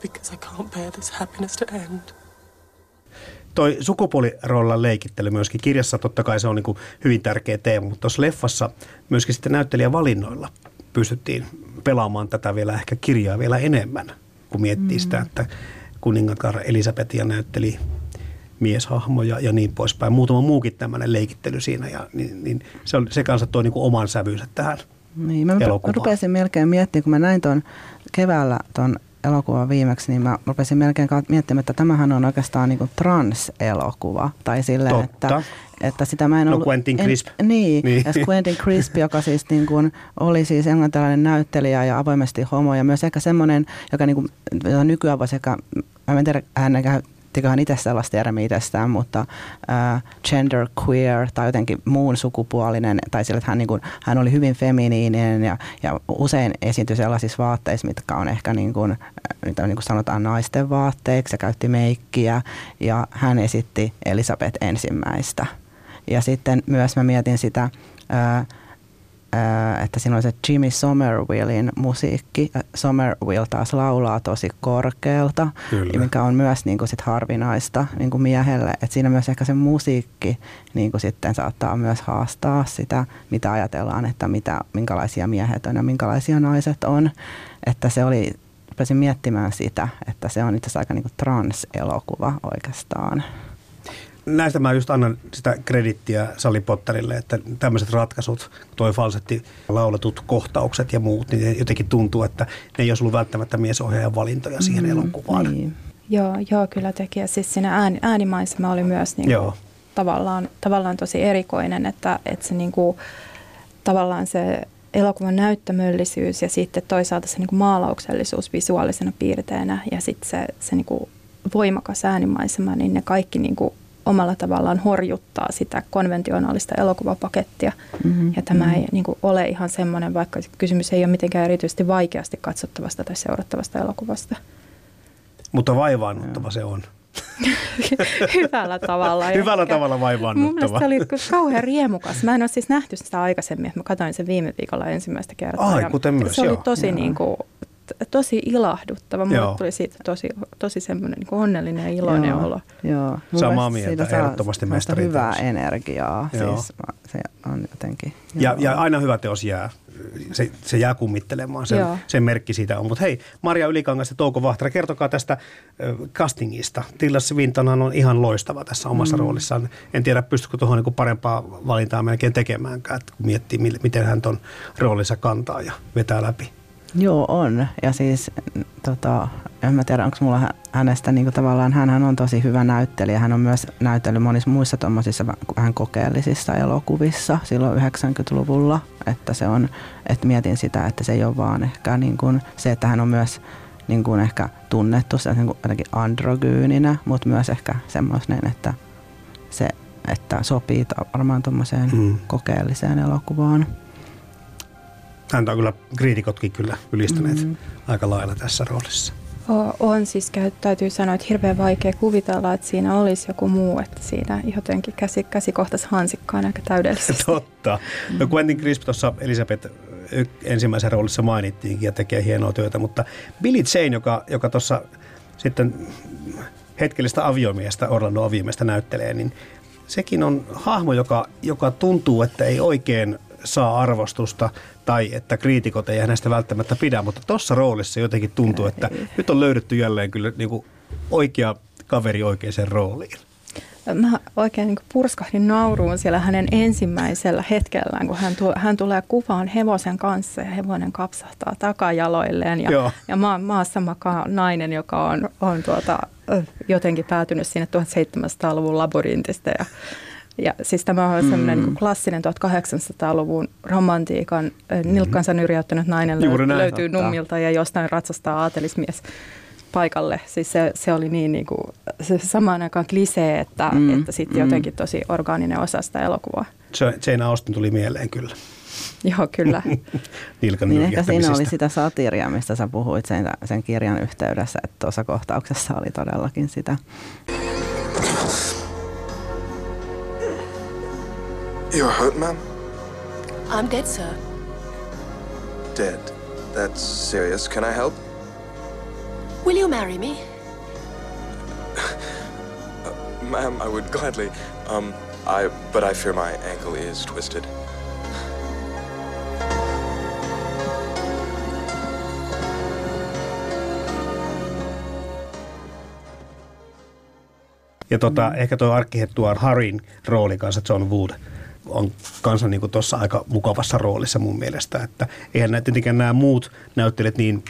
because I can't bear this happiness to end. Toi sukupuolirollan leikittely myöskin kirjassa totta kai se on niin hyvin tärkeä teema, mutta tuossa leffassa myöskin sitten näyttelijävalinnoilla pystyttiin pelaamaan tätä vielä ehkä kirjaa vielä enemmän, kun miettii mm. sitä, että kuningatar Elisabetia näytteli mieshahmoja ja niin poispäin. Muutama muukin tämmöinen leikittely siinä ja niin, niin se, oli, se kanssa toi niin kuin oman sävynsä tähän niin, mä elokuvaan. rupesin melkein miettimään, kun mä näin tuon keväällä tuon elokuvan viimeksi, niin mä rupesin melkein miettimään, että tämähän on oikeastaan niin trans-elokuva. Tai silleen, että, että sitä mä en no, ollut... No Quentin Crisp. En, niin, niin. Quentin Crisp, joka siis niin kuin oli siis englantilainen näyttelijä ja avoimesti homo ja myös ehkä semmoinen, joka niin kuin, nykyään voisi ehkä, mä en tiedä, hän hän itse sellaista termiä itsestään, mutta äh, gender queer tai jotenkin muun sukupuolinen, tai sillä, että hän, niin kuin, hän oli hyvin feminiininen ja, ja usein esiintyi sellaisissa vaatteissa, mitkä on ehkä niin kuin, mitä niin kuin sanotaan naisten vaatteiksi, se käytti meikkiä ja hän esitti Elisabeth ensimmäistä. Ja sitten myös mä mietin sitä, äh, että siinä on se Jimmy Somervillein musiikki. Somerville taas laulaa tosi korkealta, Kyllä. mikä on myös niin kuin sit harvinaista niin kuin miehelle. Et siinä myös ehkä se musiikki niin kuin sitten saattaa myös haastaa sitä, mitä ajatellaan, että mitä, minkälaisia miehet on ja minkälaisia naiset on. Että se oli, rupesin miettimään sitä, että se on itse asiassa aika niin kuin trans-elokuva oikeastaan näistä mä just annan sitä kredittiä Sally Potterille, että tämmöiset ratkaisut, toi falsetti lauletut kohtaukset ja muut, niin jotenkin tuntuu, että ne ei olisi ollut välttämättä miesohjaajan valintoja siihen mm, elokuvaan. Niin. Joo, joo, kyllä teki. Ja siis siinä ääni, äänimaisema oli myös niin kuin, tavallaan, tavallaan tosi erikoinen, että, että se niin kuin, tavallaan se elokuvan näyttämöllisyys ja sitten toisaalta se niin kuin maalauksellisuus visuaalisena piirteenä ja sitten se, se niin kuin voimakas äänimaisema, niin ne kaikki niin kuin omalla tavallaan horjuttaa sitä konventionaalista elokuvapakettia. Mm-hmm. Ja tämä mm-hmm. ei niin kuin, ole ihan semmoinen, vaikka kysymys ei ole mitenkään erityisesti vaikeasti katsottavasta tai seurattavasta elokuvasta. Mutta vaivaannuttava se on. Hyvällä tavalla. Hyvällä ehkä. tavalla vaivaannuttava. Mun oli kauhean riemukas. Mä en ole siis nähty sitä aikaisemmin. Mä katsoin sen viime viikolla ensimmäistä kertaa. Ai, kuten myös, Se oli tosi joo. niin kuin, tosi ilahduttava. Mulle Joo. tuli siitä tosi, tosi semmoinen niin onnellinen ja iloinen Joo, olo. Joo. Mun Samaa mieltä, ehdottomasti mestarin hyvää teos. energiaa. Joo. Siis se on jotenkin... Ja, joo. ja aina hyvä teos jää. Se, se jää kummittelemaan, sen, Joo. sen merkki siitä on. Mutta hei, Maria Ylikangas ja Touko Vahtera, kertokaa tästä ö, castingista. Tilda Swintonhan on ihan loistava tässä omassa mm. roolissaan. En tiedä, pystykö tuohon niinku parempaa valintaa melkein tekemäänkään, kun miettii, miten hän ton roolinsa kantaa ja vetää läpi. Joo, on. Ja siis tota, en mä tiedä, onko mulla hä- hänestä niin tavallaan, hän on tosi hyvä näyttelijä. Hän on myös näytellyt monissa muissa tuommoisissa vähän kokeellisissa elokuvissa silloin 90-luvulla. Että se on, että mietin sitä, että se ei ole vaan ehkä niin kuin se, että hän on myös niin kuin ehkä tunnettu se niin kuin jotenkin androgyyninä, mutta myös ehkä semmoinen, että se että sopii varmaan tuommoiseen Mm. mm. kokeelliseen elokuvaan. Häntä on kyllä kriitikotkin kyllä ylistäneet mm. Mm. aika lailla tässä roolissa. On siis, täytyy sanoa, että hirveän vaikea kuvitella, että siinä olisi joku muu, että siinä jotenkin käsi, käsi kohtasi hansikkaan aika täydellisesti. Totta. No Quentin Crisp tuossa Elisabeth ensimmäisen roolissa mainittiinkin ja tekee hienoa työtä, mutta Billy Jane, joka, joka tuossa sitten hetkellistä aviomiestä, Orlando aviomiestä näyttelee, niin sekin on hahmo, joka, joka tuntuu, että ei oikein saa arvostusta tai että kriitikot ei hänestä välttämättä pidä, mutta tuossa roolissa jotenkin tuntuu, että nyt on löydetty jälleen kyllä niin kuin oikea kaveri oikeaan rooliin. Mä oikein niin purskahdin nauruun siellä hänen ensimmäisellä hetkellään, kun hän, tu- hän tulee kuvaan hevosen kanssa ja hevonen kapsahtaa takajaloilleen. Ja, Joo. ja maa, maassa makaa nainen, joka on, on tuota, jotenkin päätynyt sinne 1700-luvun labyrintistä. Ja, ja siis tämä on semmoinen mm. niin klassinen 1800-luvun romantiikan ö, nilkkansa nyrjäyttänyt nainen Juuri näin. löytyy Totta. nummilta ja jostain ratsastaa aatelismies paikalle. Siis se, se oli niin, niin kuin, se samaan aikaan klisee, että, mm, että sitten mm. jotenkin tosi orgaaninen osa sitä elokuvaa. Jane Austen tuli mieleen kyllä. Joo, kyllä. Nilkan Niin ehkä siinä oli sitä satiria, mistä sä puhuit sen, sen kirjan yhteydessä, että tuossa kohtauksessa oli todellakin sitä. You're hurt, ma'am? I'm dead, sir. Dead. That's serious. Can I help? Will you marry me? Ma'am, I would gladly. Um, I. But I fear my ankle is twisted. Ja tota, ehkä tuo arkkihettuaan Harin rooli kanssa John Wood on kanssa niin tuossa aika mukavassa roolissa mun mielestä. Että eihän näitä tietenkään nämä muut näyttelijät niin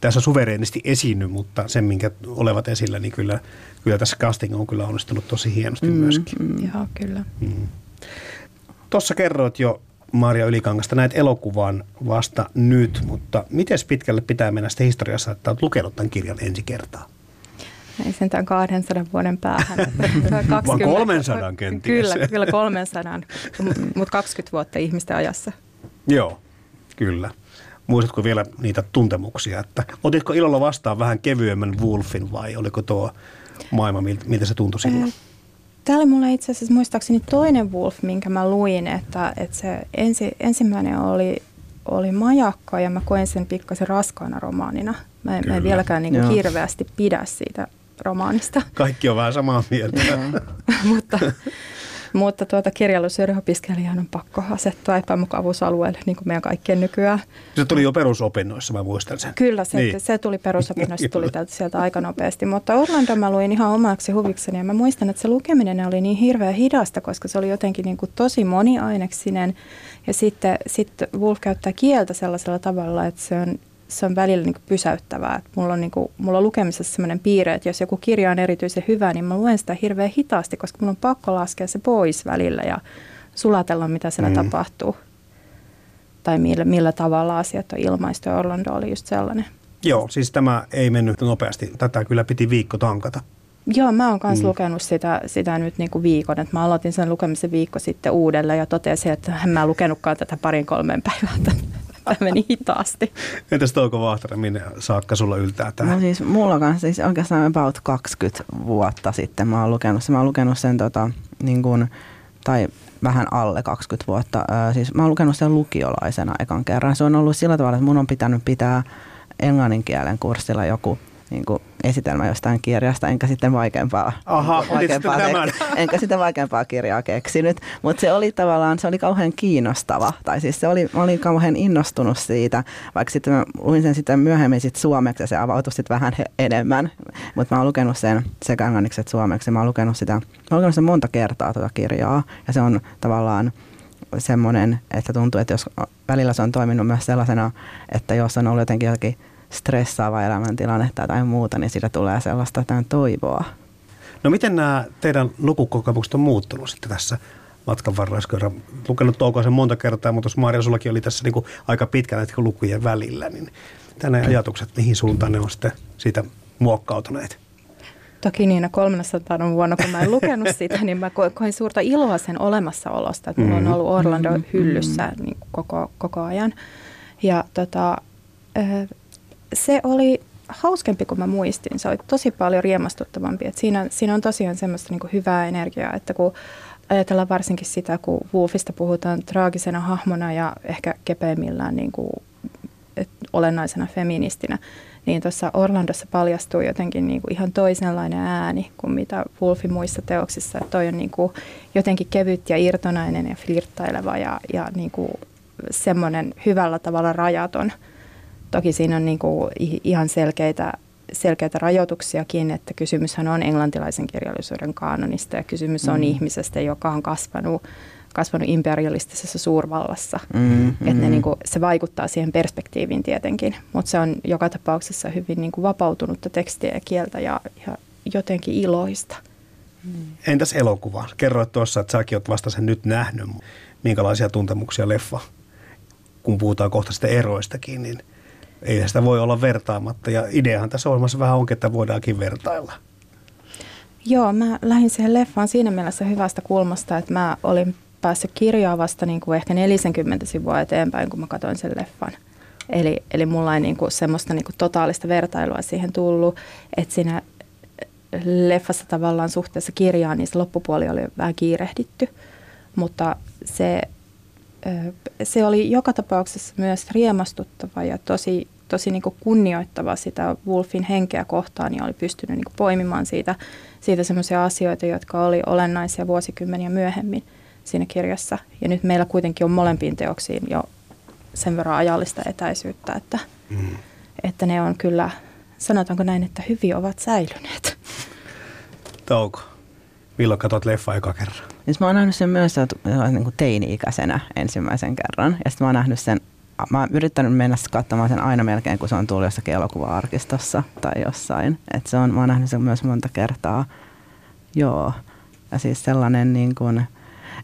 tässä suvereenisti esiinny, mutta sen minkä olevat esillä, niin kyllä, kyllä tässä casting on kyllä onnistunut tosi hienosti mm, myöskin. Mm. Joo, kyllä. Tuossa kerroit jo Maria Ylikangasta näet elokuvan vasta nyt, mutta miten pitkälle pitää mennä sitten historiassa, että olet lukenut tämän kirjan ensi kertaa? Ei sentään 200 vuoden päähän. 20, Vaan 300 kenties. Kyllä, kyllä 300, mutta 20 vuotta ihmisten ajassa. Joo, kyllä. Muistatko vielä niitä tuntemuksia, että otitko ilolla vastaan vähän kevyemmän Wolfin vai oliko tuo maailma, miltä, se tuntui silloin? Tämä oli mulle itse asiassa muistaakseni toinen Wolf, minkä mä luin, että, että se ensi, ensimmäinen oli, oli majakka ja mä koen sen pikkasen raskaana romaanina. Mä en, mä en vieläkään niin kuin hirveästi pidä siitä romaanista, Kaikki on vähän samaa mieltä. mutta, mutta tuota kirjallisuuden on pakko asettua epämukavuusalueelle, niin kuin meidän kaikkien nykyään. Se tuli jo perusopinnoissa, mä muistan sen. Kyllä, se, Niin. se tuli perusopinnoista, tuli täältä sieltä aika nopeasti. Mutta Orlando mä luin ihan omaksi huvikseni ja mä muistan, että se lukeminen oli niin hirveän hidasta, koska se oli jotenkin niin kuin tosi moniaineksinen. Ja sitten, sitten Wolf käyttää kieltä sellaisella tavalla, että se on, se on välillä niin kuin pysäyttävää. Että mulla, on niin kuin, mulla on lukemisessa sellainen piirre, että jos joku kirja on erityisen hyvä, niin mä luen sitä hirveän hitaasti, koska mun on pakko laskea se pois välillä ja sulatella, mitä siellä Mm. tapahtuu tai millä, millä tavalla asiat on ilmaistu. Orlando oli just sellainen. Joo, siis tämä ei mennyt nopeasti. Tätä kyllä piti viikko tankata. Joo, mä oon myös Mm. lukenut sitä, sitä nyt niin kuin viikon. Et mä aloitin sen lukemisen viikko sitten uudelleen ja totesin, että en mä lukenutkaan tätä parin kolmen päivää. Tämä meni hitaasti. Entäs Touko Vahtera, minne saakka sulla yltää tämä? No siis mulla kanssa siis oikeastaan about 20 vuotta sitten mä oon lukenut sen. Mä oon lukenut sen tota, niin kuin, tai vähän alle 20 vuotta. Ö, siis mä oon lukenut sen lukiolaisena ekan kerran. Se on ollut sillä tavalla, että mun on pitänyt pitää englannin kielen kurssilla joku niin kuin esitelmä jostain kirjasta, enkä sitten vaikeampaa, Aha, vaikeampaa, tämän. enkä sitten vaikeampaa kirjaa keksinyt. Mutta se oli tavallaan, se oli kauhean kiinnostava, tai siis se oli, mä olin kauhean innostunut siitä, vaikka sitten mä luin sen sitten myöhemmin sit suomeksi ja se avautui sitten vähän he- enemmän. Mutta mä oon lukenut sen sekä englanniksi että suomeksi, mä oon lukenut sitä, mä oon lukenut sen monta kertaa tuota kirjaa, ja se on tavallaan semmoinen, että tuntuu, että jos välillä se on toiminut myös sellaisena, että jos on ollut jotenkin jotenkin stressaava elämäntilanne tai jotain muuta, niin siitä tulee sellaista jotain toivoa. No miten nämä teidän lukukokemukset on muuttunut sitten tässä matkan varrella? Kerran lukenut Toukoisen monta kertaa, mutta jos Maria sullakin oli tässä niin kuin aika pitkä näiden lukujen välillä, niin tänne ajatukset, mihin suuntaan ne on sitten siitä muokkautuneet? Toki niinä 300 vuonna, kun mä en lukenut sitä, niin mä ko- koin suurta iloa sen olemassaolosta, että mulla on ollut Orlando hyllyssä niin kuin koko, koko ajan. Ja tota, se oli hauskempi kuin mä muistin. Se oli tosi paljon riemastuttavampi. Et siinä, siinä on tosiaan semmoista niin kuin hyvää energiaa, että kun ajatellaan varsinkin sitä, kun Wolfista puhutaan traagisena hahmona ja ehkä kepeimmillään niin kuin, et, olennaisena feministinä, niin tuossa Orlandossa paljastuu jotenkin niin kuin ihan toisenlainen ääni kuin mitä Wolfin muissa teoksissa. Että toi on niin kuin jotenkin kevyt ja irtonainen ja flirttaileva ja, ja niin kuin semmoinen hyvällä tavalla rajaton. Toki siinä on niin kuin ihan selkeitä, selkeitä rajoituksiakin, että kysymyshän on englantilaisen kirjallisuuden kaanonista ja kysymys on ihmisestä, joka on kasvanut, kasvanut imperialistisessa suurvallassa. Mm, Että ne, niin kuin, se vaikuttaa siihen perspektiiviin tietenkin, mutta se on joka tapauksessa hyvin niin kuin vapautunutta tekstiä ja kieltä ja, ja jotenkin iloista. Entäs elokuva? Kerroit tuossa, että säkin oot vasta sen nyt nähnyt. Minkälaisia tuntemuksia leffa, kun puhutaan kohta sitten eroistakin, niin ei sitä voi olla vertaamatta. Ja ideahan tässä ohjelmassa vähän onkin, että voidaankin vertailla. Joo, mä lähdin siihen leffaan siinä mielessä hyvästä kulmasta, että mä olin päässyt kirjaa vasta niin kuin ehkä 40 sivua eteenpäin, kun mä katsoin sen leffan. Eli, eli mulla ei niin kuin semmoista niin kuin totaalista vertailua siihen tullut, että siinä leffassa tavallaan suhteessa kirjaan, niin se loppupuoli oli vähän kiirehditty, mutta se, se oli joka tapauksessa myös riemastuttava ja tosi, tosi niin kuin kunnioittava sitä Wolfin henkeä kohtaan ja oli pystynyt niin kuin poimimaan siitä, siitä semmoisia asioita, jotka oli olennaisia vuosikymmeniä myöhemmin siinä kirjassa. Ja nyt meillä kuitenkin on molempiin teoksiin jo sen verran ajallista etäisyyttä, että, mm. että ne on kyllä, sanotaanko näin, että hyvin ovat säilyneet. Touko, milloin katsot leffa eka kerran? Siis mä oon nähnyt sen myös niin kuin teini-ikäisenä ensimmäisen kerran. Ja sitten mä oon nähnyt sen, mä oon yrittänyt mennä katsomaan sen aina melkein, kun se on tullut jossakin elokuva-arkistossa tai jossain. Et se on, mä oon nähnyt sen myös monta kertaa. Joo. Ja siis sellainen niin kuin,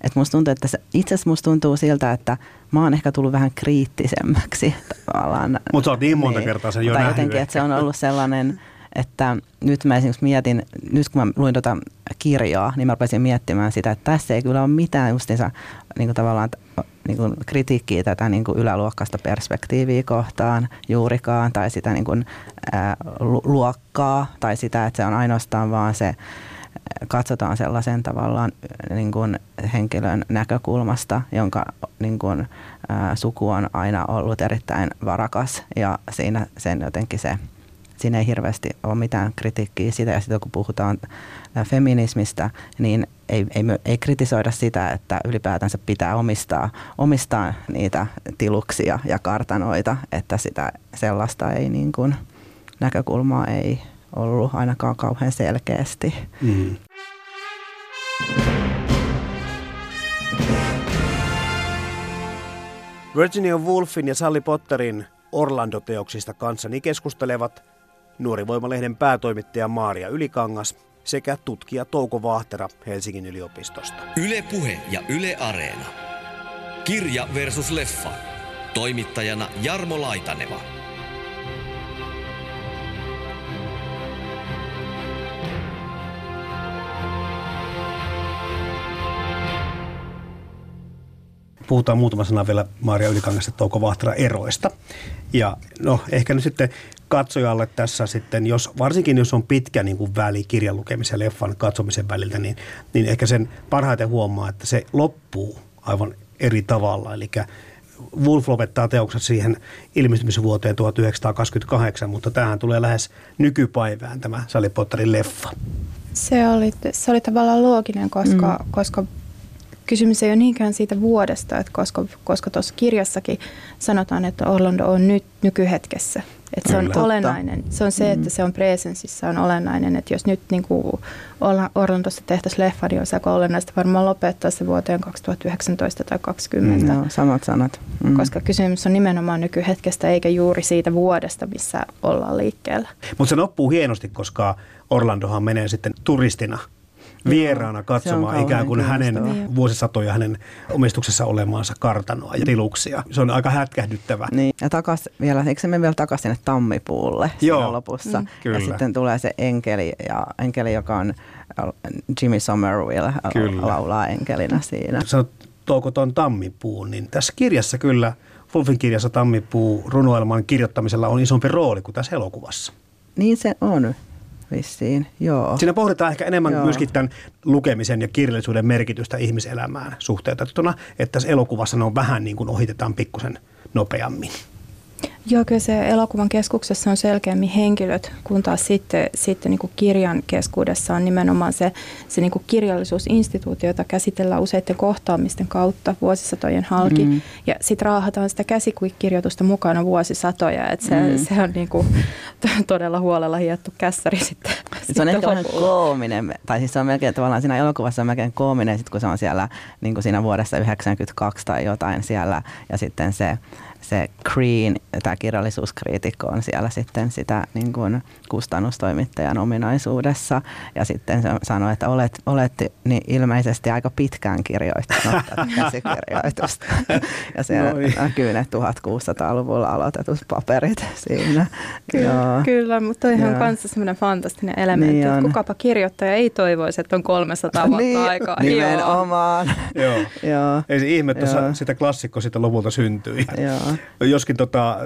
että musta tuntuu, että se, itse asiassa musta tuntuu siltä, että mä oon ehkä tullut vähän kriittisemmäksi tavallaan. Mut sä oot niin monta kertaa sen jo tai jotenkin, ehkä. että se on ollut sellainen, että nyt mä esimerkiksi mietin, nyt kun mä luin tuota kirjaa, niin mä rupesin miettimään sitä, että tässä ei kyllä ole mitään justiinsa niin kuin tavallaan niin kuin kritiikkiä tätä niin kuin yläluokkaista perspektiiviä kohtaan juurikaan, tai sitä niin kuin, ää, lu- luokkaa, tai sitä, että se on ainoastaan vaan se, katsotaan sellaisen tavallaan niin kuin henkilön näkökulmasta, jonka niin kuin, ää, suku on aina ollut erittäin varakas. Ja siinä sen jotenkin se, siinä ei hirveästi ole mitään kritiikkiä sitä ja sitten kun puhutaan feminismistä, niin ei, ei, ei kritisoida sitä, että ylipäätänsä pitää omistaa, omistaa niitä tiluksia ja kartanoita, että sitä sellaista ei niin kuin, näkökulmaa ei ollut ainakaan kauhean selkeästi. Mm. Virginia Woolfin ja Sally Potterin Orlando-teoksista kanssani keskustelevat Nuorivoimalehden päätoimittaja Maaria Ylikangas sekä tutkija Touko Vahtera Helsingin yliopistosta. Yle Puhe ja Yle Areena. Kirja versus leffa. Toimittajana Jarmo Laitaneva. Puhutaan muutama sana vielä Maaria Ylikangasta Touko Vahtera eroista. Ja no ehkä nyt sitten katsojalle tässä sitten, jos, varsinkin jos on pitkä niin kuin väli kirjan lukemisen ja leffan katsomisen väliltä, niin, niin ehkä sen parhaiten huomaa, että se loppuu aivan eri tavalla. Eli Wolf lopettaa teokset siihen ilmestymisvuoteen 1928, mutta tähän tulee lähes nykypäivään tämä Sally Potterin leffa. Se oli, se oli tavallaan looginen, koska, mm. koska kysymys ei ole niinkään siitä vuodesta, että koska, koska tuossa kirjassakin sanotaan, että Orlando on nyt nykyhetkessä. Että se on Kyllä. olennainen. Se on se, että se on presenssissä on olennainen. Että jos nyt niin kuin Orlandossa tehtäisiin leffa, niin olisi aika olennaista varmaan lopettaa se vuoteen 2019 tai 2020. Joo, samat sanat. Mm. Koska kysymys on nimenomaan nykyhetkestä eikä juuri siitä vuodesta, missä ollaan liikkeellä. Mutta se loppuu hienosti, koska Orlandohan menee sitten turistina vieraana katsomaan ikään kuin hänen vuosisatoja hänen omistuksessa olemaansa kartanoa ja tiluksia. Se on aika hätkähdyttävä. Niin, ja takas vielä, eikö se mene vielä takaisin sinne tammipuulle Joo. siinä lopussa? Mm. Kyllä. Ja sitten tulee se enkeli, ja enkeli joka on äh, Jimmy Somerville äh, Kyllä. laulaa enkelinä siinä. Sanot Touko tuon tammipuun, niin tässä kirjassa kyllä, Wolfin kirjassa Tammipuu runoelman kirjoittamisella on isompi rooli kuin tässä elokuvassa. Niin se on vissiin, joo. Siinä pohditaan ehkä enemmän Joo. myöskin tämän lukemisen ja kirjallisuuden merkitystä ihmiselämään suhteutettuna, että tässä elokuvassa ne on vähän niin kuin ohitetaan pikkusen nopeammin. Joo, kyllä se elokuvan keskuksessa on selkeämmin henkilöt, kun taas sitten, sitten niin kirjan keskuudessa on nimenomaan se, se niin kirjallisuusinstituutio, jota käsitellään useiden kohtaamisten kautta vuosisatojen halki. Mm. Ja sitten raahataan sitä käsikirjoitusta mukana vuosisatoja, että se, mm. se on niin kuin todella huolella hiettu kässäri sitten. Se on ehkä vähän koominen, tai siis se on melkein tavallaan siinä elokuvassa on melkein koominen, sit kun se on siellä niin kuin siinä vuodessa 92 tai jotain siellä, ja sitten se, se Green, tämä kirjallisuuskriitikko on siellä sitten sitä niin kuin kustannustoimittajan ominaisuudessa, ja sitten se sanoi, että olet, olet niin ilmeisesti aika pitkään kirjoittanut tätä käsikirjoitusta, ja siellä Noi. näkyy ne 1600-luvulla aloitetut paperit siinä. Kyllä, Joo. kyllä, mutta Joo. kanssa semmoinen fantastinen elementti, Niin että on. kukapa kirjoittaja ei toivoisi, että on 300 vuotta niin, aikaa. Joo. nimenomaan. Joo. Joo. Ei se ihme, että Joo. sitä klassikko sitä lopulta syntyi. Joo. Joskin tota,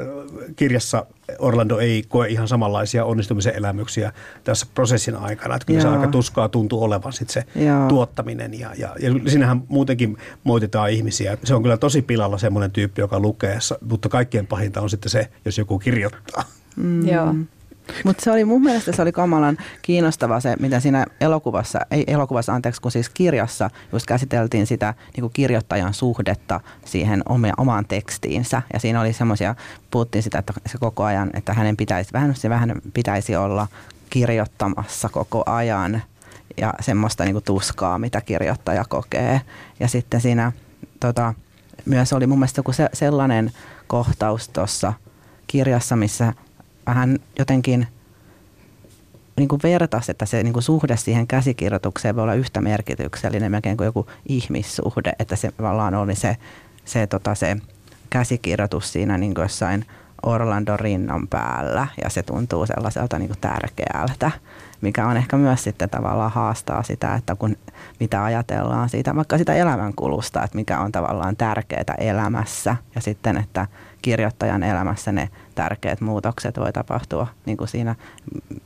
kirjassa Orlando ei koe ihan samanlaisia onnistumisen elämyksiä tässä prosessin aikana. Että kyllä se Joo. aika tuskaa tuntuu olevan sit se Joo. tuottaminen. Ja, ja, ja siinähän muutenkin moititaan ihmisiä. Se on kyllä tosi pilalla semmoinen tyyppi, joka lukee, mutta kaikkien pahinta on sitten se, jos joku kirjoittaa. Mm. Joo. Mutta se oli mun mielestä se oli kamalan kiinnostava se, mitä siinä elokuvassa, ei elokuvassa anteeksi, kun siis kirjassa just käsiteltiin sitä niin kuin kirjoittajan suhdetta siihen omia, omaan tekstiinsä. Ja siinä oli semmoisia, puhuttiin sitä, että se koko ajan, että hänen pitäisi, vähän se vähän pitäisi olla kirjoittamassa koko ajan ja semmoista niin kuin tuskaa, mitä kirjoittaja kokee. Ja sitten siinä tota, myös oli mun mielestä joku se, sellainen kohtaus tuossa kirjassa, missä vähän jotenkin niin kuin vertaisi, että se niin kuin suhde siihen käsikirjoitukseen voi olla yhtä merkityksellinen melkein kuin joku ihmissuhde, että se tavallaan oli se, se, tota, se käsikirjoitus siinä niin jossain Orlando rinnan päällä ja se tuntuu sellaiselta niin kuin tärkeältä, mikä on ehkä myös sitten tavallaan haastaa sitä, että kun mitä ajatellaan siitä, vaikka sitä elämänkulusta, että mikä on tavallaan tärkeää elämässä ja sitten, että kirjoittajan elämässä ne tärkeät muutokset voi tapahtua niin kuin siinä,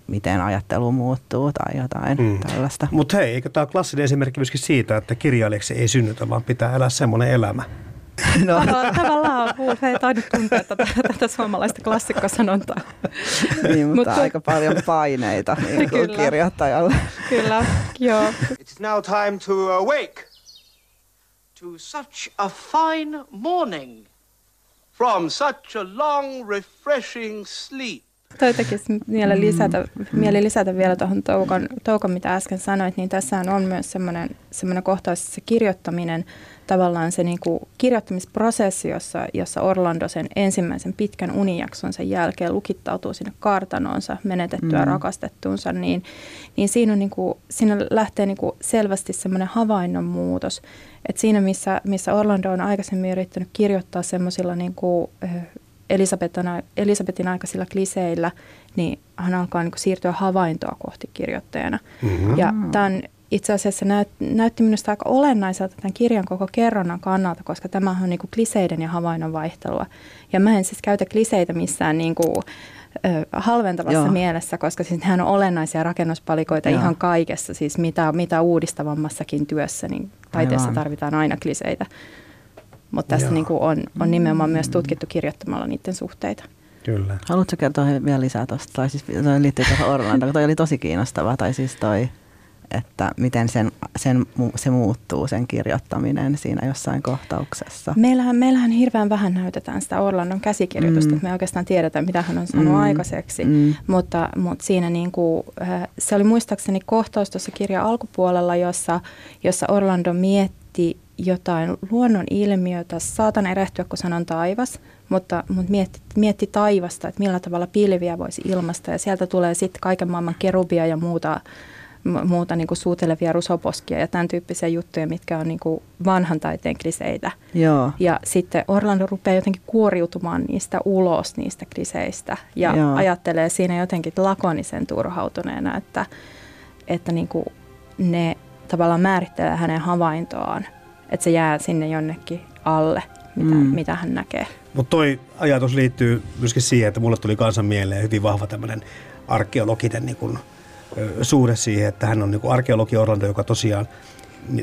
miten ajattelu muuttuu tai jotain mm. tällaista. Mutta hei, eikö tämä ole klassinen esimerkki myöskin siitä, että kirjailijaksi ei synnytä, vaan pitää elää semmoinen elämä. No, Tavallaan, tavallaan Wolf ei tainnut tuntea tätä, tätä suomalaista klassikkosanontaa. niin, mutta Mutta- aika paljon paineita niin kuin Kyllä. kirjoittajalle. Kyllä, joo. It's now time to awake to such a fine morning from such a long, refreshing sleep. Toi tekisi mieli lisätä, mieli lisätä vielä tuohon Toukon, Toukon, mitä äsken sanoit, niin tässä on myös semmoinen, semmoinen kohtaus, se kirjoittaminen, tavallaan se niin kuin kirjoittamisprosessi, jossa, jossa Orlando sen ensimmäisen pitkän unijaksonsa jälkeen lukittautuu sinne kartanoonsa, menetettyä mm. rakastettuunsa, niin, niin siinä, on niin kuin, siinä lähtee niin kuin selvästi semmoinen havainnon muutos. Et siinä, missä, missä Orlando on aikaisemmin yrittänyt kirjoittaa semmoisilla niin kuin, Elisabetin, Elisabetin aikaisilla kliseillä, niin hän alkaa niin kuin siirtyä havaintoa kohti kirjoittajana. Mm-hmm. Ja tämän itse asiassa näyt, näytti minusta aika olennaiselta tämän kirjan koko kerronnan kannalta, koska tämä on niin kuin kliseiden ja havainnon vaihtelua. Ja mä en siis käytä kliseitä missään niin kuin, ö, halventavassa Joo. mielessä, koska siis nehän on olennaisia rakennuspalikoita Joo. ihan kaikessa, siis mitä, mitä uudistavammassakin työssä, niin taiteessa Aivan. tarvitaan aina kliseitä. mutta tässä Joo. niin kuin on, on nimenomaan myös tutkittu kirjoittamalla niiden suhteita. Kyllä. Haluatko kertoa vielä lisää tuosta? Tai siis liittyy tuohon Orlandoon, toi oli tosi kiinnostavaa. Tai siis toi, että miten sen, sen, se muuttuu, sen kirjoittaminen siinä jossain kohtauksessa. Meillähän, meillähän hirveän vähän näytetään sitä Orlandon käsikirjoitusta, Mm. että me oikeastaan tiedetä, mitä hän on saanut Mm. aikaiseksi. Mm. Mutta, mutta siinä niin kuin, äh, se oli muistaakseni kohtaus tuossa kirjan alkupuolella, jossa, jossa Orlando mietti jotain luonnon ilmiötä. Saatan erehtyä, kun sanon taivas, mutta, mutta mietti, mietti taivasta, että millä tavalla pilviä voisi ilmasta. Ja sieltä tulee sitten kaiken maailman kerubia ja muuta, muuta niin kuin suutelevia rusoposkia ja tämän tyyppisiä juttuja, mitkä on niin kuin vanhan taiteen kliseitä. Joo. Ja sitten Orlando rupeaa jotenkin kuoriutumaan niistä ulos, niistä kliseistä. Ja Joo. ajattelee siinä jotenkin lakonisen turhautuneena, että, että niin kuin ne tavallaan määrittelee hänen havaintoaan. Että se jää sinne jonnekin alle, mitä, Mm. mitä hän näkee. Mutta toi ajatus liittyy myöskin siihen, että mulle tuli kansan mieleen hyvin vahva tämmöinen arkeologinen niin kun, suhde siihen, että hän on niin arkeologi Orlando, joka tosiaan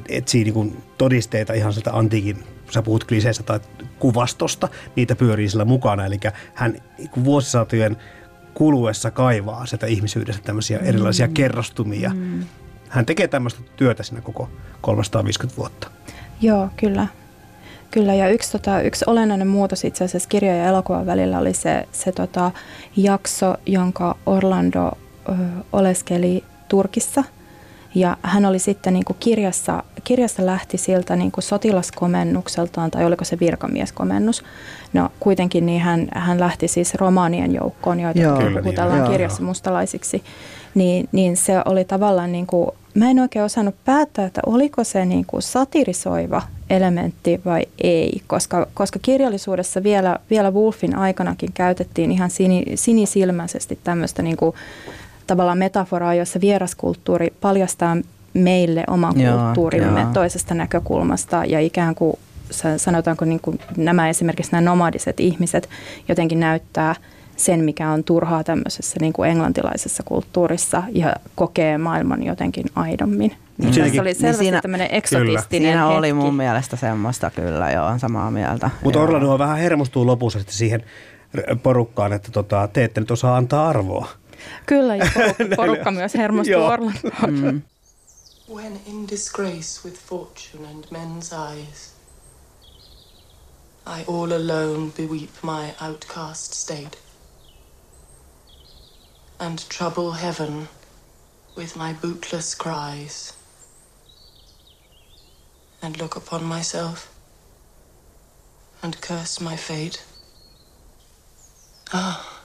etsii niin todisteita ihan sieltä antiikin, sä puhut kliseistä tai kuvastosta, niitä pyörii sillä mukana. Eli hän niin vuosisatojen kuluessa kaivaa sieltä ihmisyydestä tämmöisiä erilaisia kerrostumia. Hän tekee tämmöistä työtä siinä koko 350 vuotta. Joo, kyllä. Kyllä, ja yksi, tota, yksi olennainen muutos itse asiassa kirjan ja elokuvan välillä oli se, se tota, jakso, jonka Orlando oleskeli Turkissa. Ja hän oli sitten niin kuin kirjassa, kirjassa lähti siltä niin kuin sotilaskomennukseltaan, tai oliko se virkamieskomennus. No kuitenkin niin hän, hän lähti siis romaanien joukkoon, joita Joo. Kyllä, niin, puhutellaan joo. kirjassa mustalaisiksi. Niin, niin se oli tavallaan niin kuin, mä en oikein osannut päättää, että oliko se niin kuin satirisoiva elementti vai ei, koska, koska kirjallisuudessa vielä, vielä Wolfin aikanakin käytettiin ihan sini, sinisilmäisesti tämmöistä niin kuin, tavallaan metaforaa, jossa vieraskulttuuri paljastaa meille oman Joo, kulttuurimme joo. toisesta näkökulmasta ja ikään kuin sa- sanotaanko niin kuin nämä esimerkiksi nämä nomadiset ihmiset jotenkin näyttää sen, mikä on turhaa tämmöisessä niin kuin englantilaisessa kulttuurissa ja kokee maailman jotenkin aidommin. Niin siinäkin- tässä oli niin selvästi siinä- tämmöinen eksotistinen Siinä hetki. oli mun mielestä semmoista kyllä, joo, on samaa mieltä. Mutta. Orlando vähän hermostuu lopussa sitten siihen porukkaan, että tota, te ette nyt osaa antaa arvoa. Kyllä, ja porukka, porukka myös hermostuu Joo. Orlandoon. Mm. When in disgrace with fortune and men's eyes, I all alone beweep my outcast state, and trouble heaven with my bootless cries, and look upon myself, and curse my fate. Ah,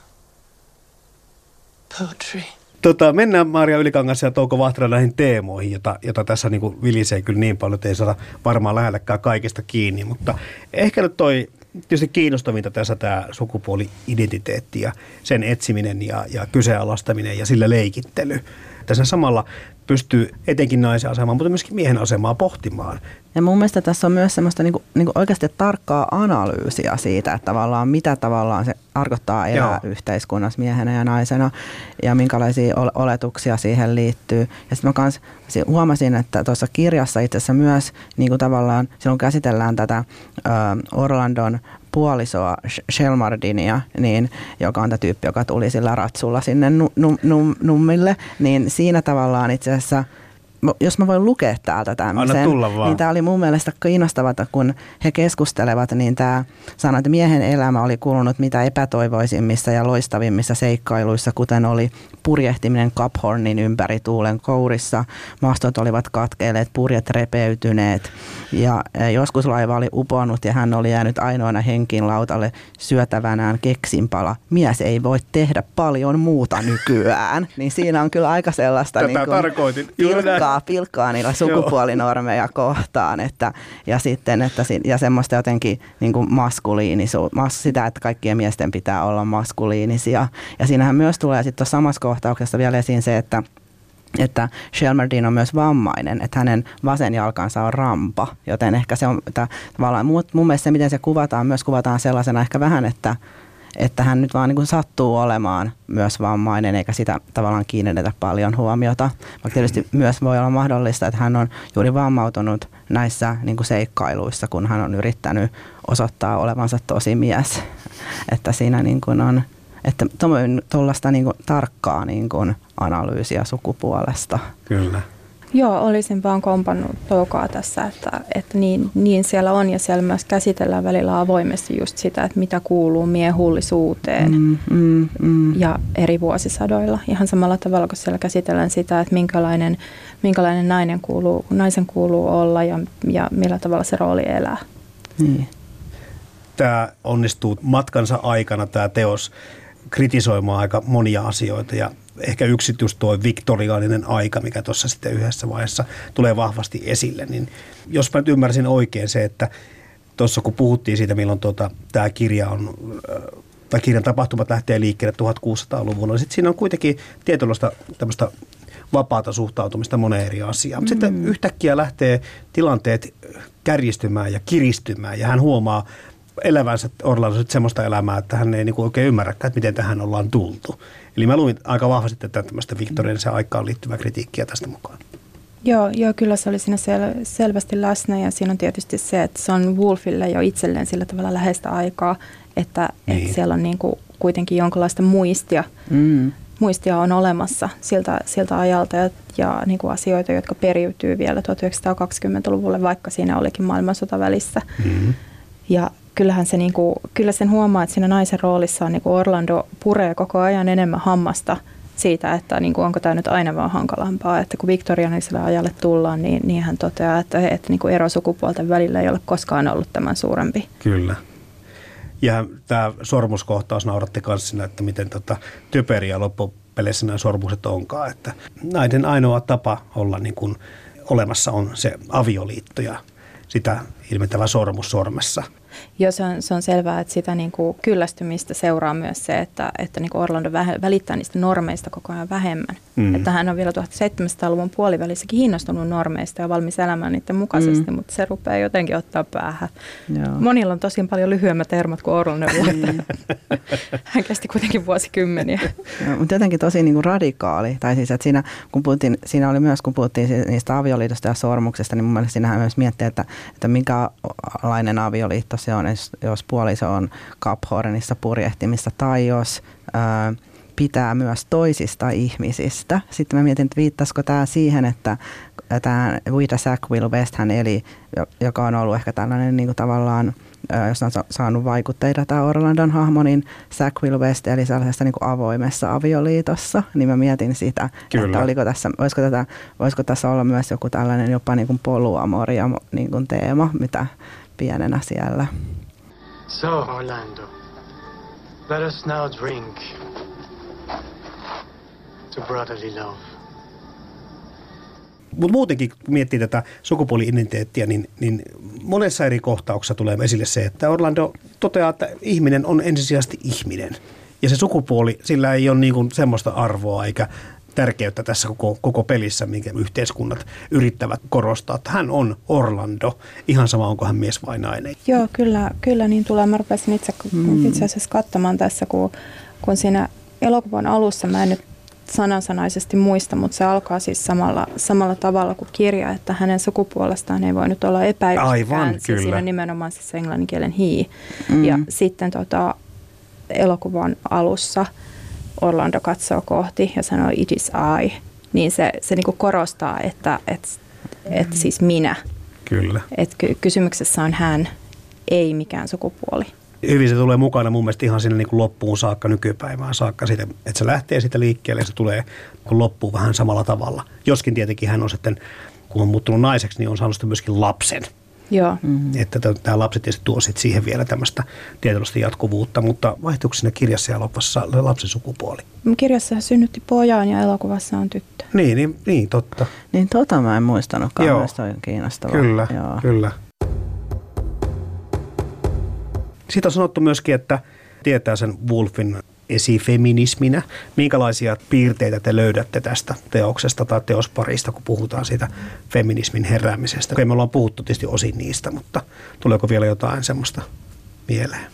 poetry. Tota, mennään Maria Ylikangas ja Touko Vahtera näihin teemoihin, jota, jota tässä niin vilisee kyllä niin paljon, että ei saada varmaan lähelläkään kaikista kiinni. Mutta ehkä nyt toi tietysti kiinnostavinta tässä tämä sukupuoli-identiteetti ja sen etsiminen ja, ja kyseenalaistaminen ja sillä leikittely. Tässä samalla pystyy etenkin naisen asemaa, mutta myöskin miehen asemaa pohtimaan. Ja mun mielestä tässä on myös semmoista niinku, niinku oikeasti tarkkaa analyysiä siitä, että tavallaan mitä tavallaan se tarkoittaa elää Joo. Yhteiskunnassa miehenä ja naisena ja minkälaisia ol- oletuksia siihen liittyy. Ja sitten mä kans si- huomasin, että tuossa kirjassa itse asiassa myös niinku tavallaan silloin käsitellään tätä ö, Orlandon puolisoa Sh- Shelmardinia, niin, joka on tämä tyyppi, joka tuli sillä ratsulla sinne nu, nu, nu, nummille, niin siinä tavallaan itse asiassa jos mä voin lukea täältä tämmöisen, niin tämä oli mun mielestä kiinnostavaa, kun he keskustelevat, niin tämä sanoi, että miehen elämä oli kulunut mitä epätoivoisimmissa ja loistavimmissa seikkailuissa, kuten oli purjehtiminen Caphornin ympäri tuulen kourissa, mastot olivat katkeilleet, purjet repeytyneet ja eh, joskus laiva oli uponnut ja hän oli jäänyt ainoana henkin lautalle syötävänään keksinpala. Mies ei voi tehdä paljon muuta nykyään. Niin siinä on kyllä aika sellaista Tätä niin kuin tarkoitin. Juuri. Pilkkaa, pilkkaa niillä sukupuolinormeja kohtaan. Että, ja sitten, että, ja semmoista jotenkin niin kuin maskuliinisu, mas, sitä, että kaikkien miesten pitää olla maskuliinisia. Ja siinähän myös tulee sitten tuossa samassa kohtauksessa vielä esiin se, että että Shelmerdin on myös vammainen, että hänen vasen jalkansa on rampa, joten ehkä se on, että tavallaan mun mielestä se, miten se kuvataan, myös kuvataan sellaisena ehkä vähän, että että hän nyt vaan niin kuin sattuu olemaan myös vammainen eikä sitä tavallaan kiinnitetä paljon huomiota. Vaikka tietysti myös voi olla mahdollista, että hän on juuri vammautunut näissä niin kuin seikkailuissa, kun hän on yrittänyt osoittaa olevansa tosi mies. Että siinä niin kuin on, että tuollaista niin tarkkaa niin kuin analyysiä sukupuolesta. Kyllä. Joo, olisin vaan kompannut toukaa tässä, että, että niin, niin siellä on ja siellä myös käsitellään välillä avoimesti just sitä, että mitä kuuluu miehullisuuteen mm, mm, mm. ja eri vuosisadoilla. Ihan samalla tavalla kuin siellä käsitellään sitä, että minkälainen, minkälainen nainen kuuluu, naisen kuuluu olla ja, ja millä tavalla se rooli elää. Niin. Tämä onnistuu matkansa aikana tämä teos kritisoimaan aika monia asioita ja ehkä yksityis tuo viktoriaaninen aika, mikä tuossa sitten yhdessä vaiheessa tulee vahvasti esille, niin jos mä nyt ymmärsin oikein se, että tuossa kun puhuttiin siitä, milloin tuota, tämä kirja on, äh, tai kirjan tapahtumat lähtee liikkeelle 1600-luvulla, niin sitten siinä on kuitenkin tietynlaista tämmöistä vapaata suhtautumista moneen eri asiaan. Mm. sitten yhtäkkiä lähtee tilanteet kärjistymään ja kiristymään ja hän huomaa elävänsä Orlando semmoista elämää, että hän ei niinku oikein ymmärräkään, että miten tähän ollaan tultu. Eli mä luin aika vahvasti tätä tämmöistä Victorian aikaan liittyvää kritiikkiä tästä mukaan. Joo, joo, kyllä se oli siinä sel- selvästi läsnä ja siinä on tietysti se, että se on Wolfille jo itselleen sillä tavalla läheistä aikaa, että, niin. että siellä on niin kuin kuitenkin jonkinlaista muistia, mm. muistia on olemassa siltä, siltä ajalta ja, ja niin kuin asioita, jotka periytyy vielä 1920-luvulle, vaikka siinä olikin maailmansota välissä. Mm. Ja kyllähän se niinku, kyllä sen huomaa, että siinä naisen roolissa on niinku Orlando puree koko ajan enemmän hammasta siitä, että niin kuin, onko tämä nyt aina vaan hankalampaa. Että kun viktorianiselle ajalle tullaan, niin, niin hän toteaa, että, että niin kuin ero sukupuolten välillä ei ole koskaan ollut tämän suurempi. Kyllä. Ja tämä sormuskohtaus nauratti myös siinä, että miten tota, typeriä loppupeleissä nämä sormukset onkaan. Että näiden ainoa tapa olla niin kuin olemassa on se avioliitto ja sitä ilmentävä sormus sormessa – Joo, se on, se on selvää, että sitä niin kuin kyllästymistä seuraa myös se, että, että niin kuin Orlando välittää niistä normeista koko ajan vähemmän. Mm. Että hän on vielä 1700-luvun puolivälissäkin kiinnostunut normeista ja valmis elämään niiden mukaisesti, mm. mutta se rupeaa jotenkin ottaa päähän. Joo. Monilla on tosin paljon lyhyemmät termot kuin Orlando, mm. hän kesti kuitenkin vuosikymmeniä. Joo, mutta jotenkin tosi niin kuin radikaali. Tai siis, että siinä, kun puhuttiin, siinä oli myös, kun puhuttiin niistä avioliitosta ja sormuksesta, niin mun mielestä siinähän myös miettii, että, että minkälainen avioliitto se on, jos puoliso on kaphornissa purjehtimista tai jos ää, pitää myös toisista ihmisistä. Sitten mä mietin, että viittasiko tämä siihen, että tämä Vida Sackville West, hän eli, joka on ollut ehkä tällainen niin kuin tavallaan, jos on saanut vaikutteita tämä Orlandon hahmo, niin Sackville West eli sellaisessa niin kuin avoimessa avioliitossa, niin mä mietin sitä, Kyllä. että oliko tässä, voisiko, tätä, voisiko tässä olla myös joku tällainen jopa niin kuin poluamoria niin kuin teema, mitä pienenä siellä. So, Orlando, let us now drink to brotherly love. Mutta muutenkin, kun miettii tätä sukupuoli-identiteettiä, niin, niin monessa eri kohtauksessa tulee esille se, että Orlando toteaa, että ihminen on ensisijaisesti ihminen. Ja se sukupuoli, sillä ei ole niin kuin semmoista arvoa eikä tärkeyttä tässä koko, koko pelissä, minkä yhteiskunnat yrittävät korostaa, että hän on Orlando, ihan sama onko hän mies vai nainen. Joo, kyllä, kyllä niin tulee. Mä rupesin itse, mm. itse asiassa katsomaan tässä, kun, kun siinä elokuvan alussa, mä en nyt sanansanaisesti muista, mutta se alkaa siis samalla, samalla tavalla kuin kirja, että hänen sukupuolestaan ei voi nyt olla epäilystäkään. Aivan, siis kyllä. Siinä on nimenomaan siis englanninkielen he. Mm. Ja sitten tota, elokuvan alussa – Orlando katsoo kohti ja sanoo it is I, niin se, se niin korostaa, että, että, että siis minä. Kyllä. Että kysymyksessä on hän, ei mikään sukupuoli. Hyvin se tulee mukana mun mielestä ihan sinne niin kuin loppuun saakka, nykypäivään saakka, siitä, että se lähtee siitä liikkeelle ja se tulee loppuun vähän samalla tavalla. Joskin tietenkin hän on sitten, kun on muuttunut naiseksi, niin on saanut myöskin lapsen. Joo. Mm-hmm. Että tämä lapsi tietysti tuo sit siihen vielä tämmöistä tietynlaista jatkuvuutta, mutta vaihtuuko siinä kirjassa ja loppussa lapsen sukupuoli? Kirjassa synnytti pojan ja elokuvassa on tyttö. Niin, niin, niin totta. Niin tota mä en muistanutkaan, Joo. on kiinnostavaa. Kyllä, Joo. kyllä. Siitä on sanottu myöskin, että tietää sen Wolfin esifeminisminä. Minkälaisia piirteitä te löydätte tästä teoksesta tai teosparista, kun puhutaan siitä feminismin heräämisestä? Okei, me ollaan puhuttu tietysti osin niistä, mutta tuleeko vielä jotain semmoista mieleen?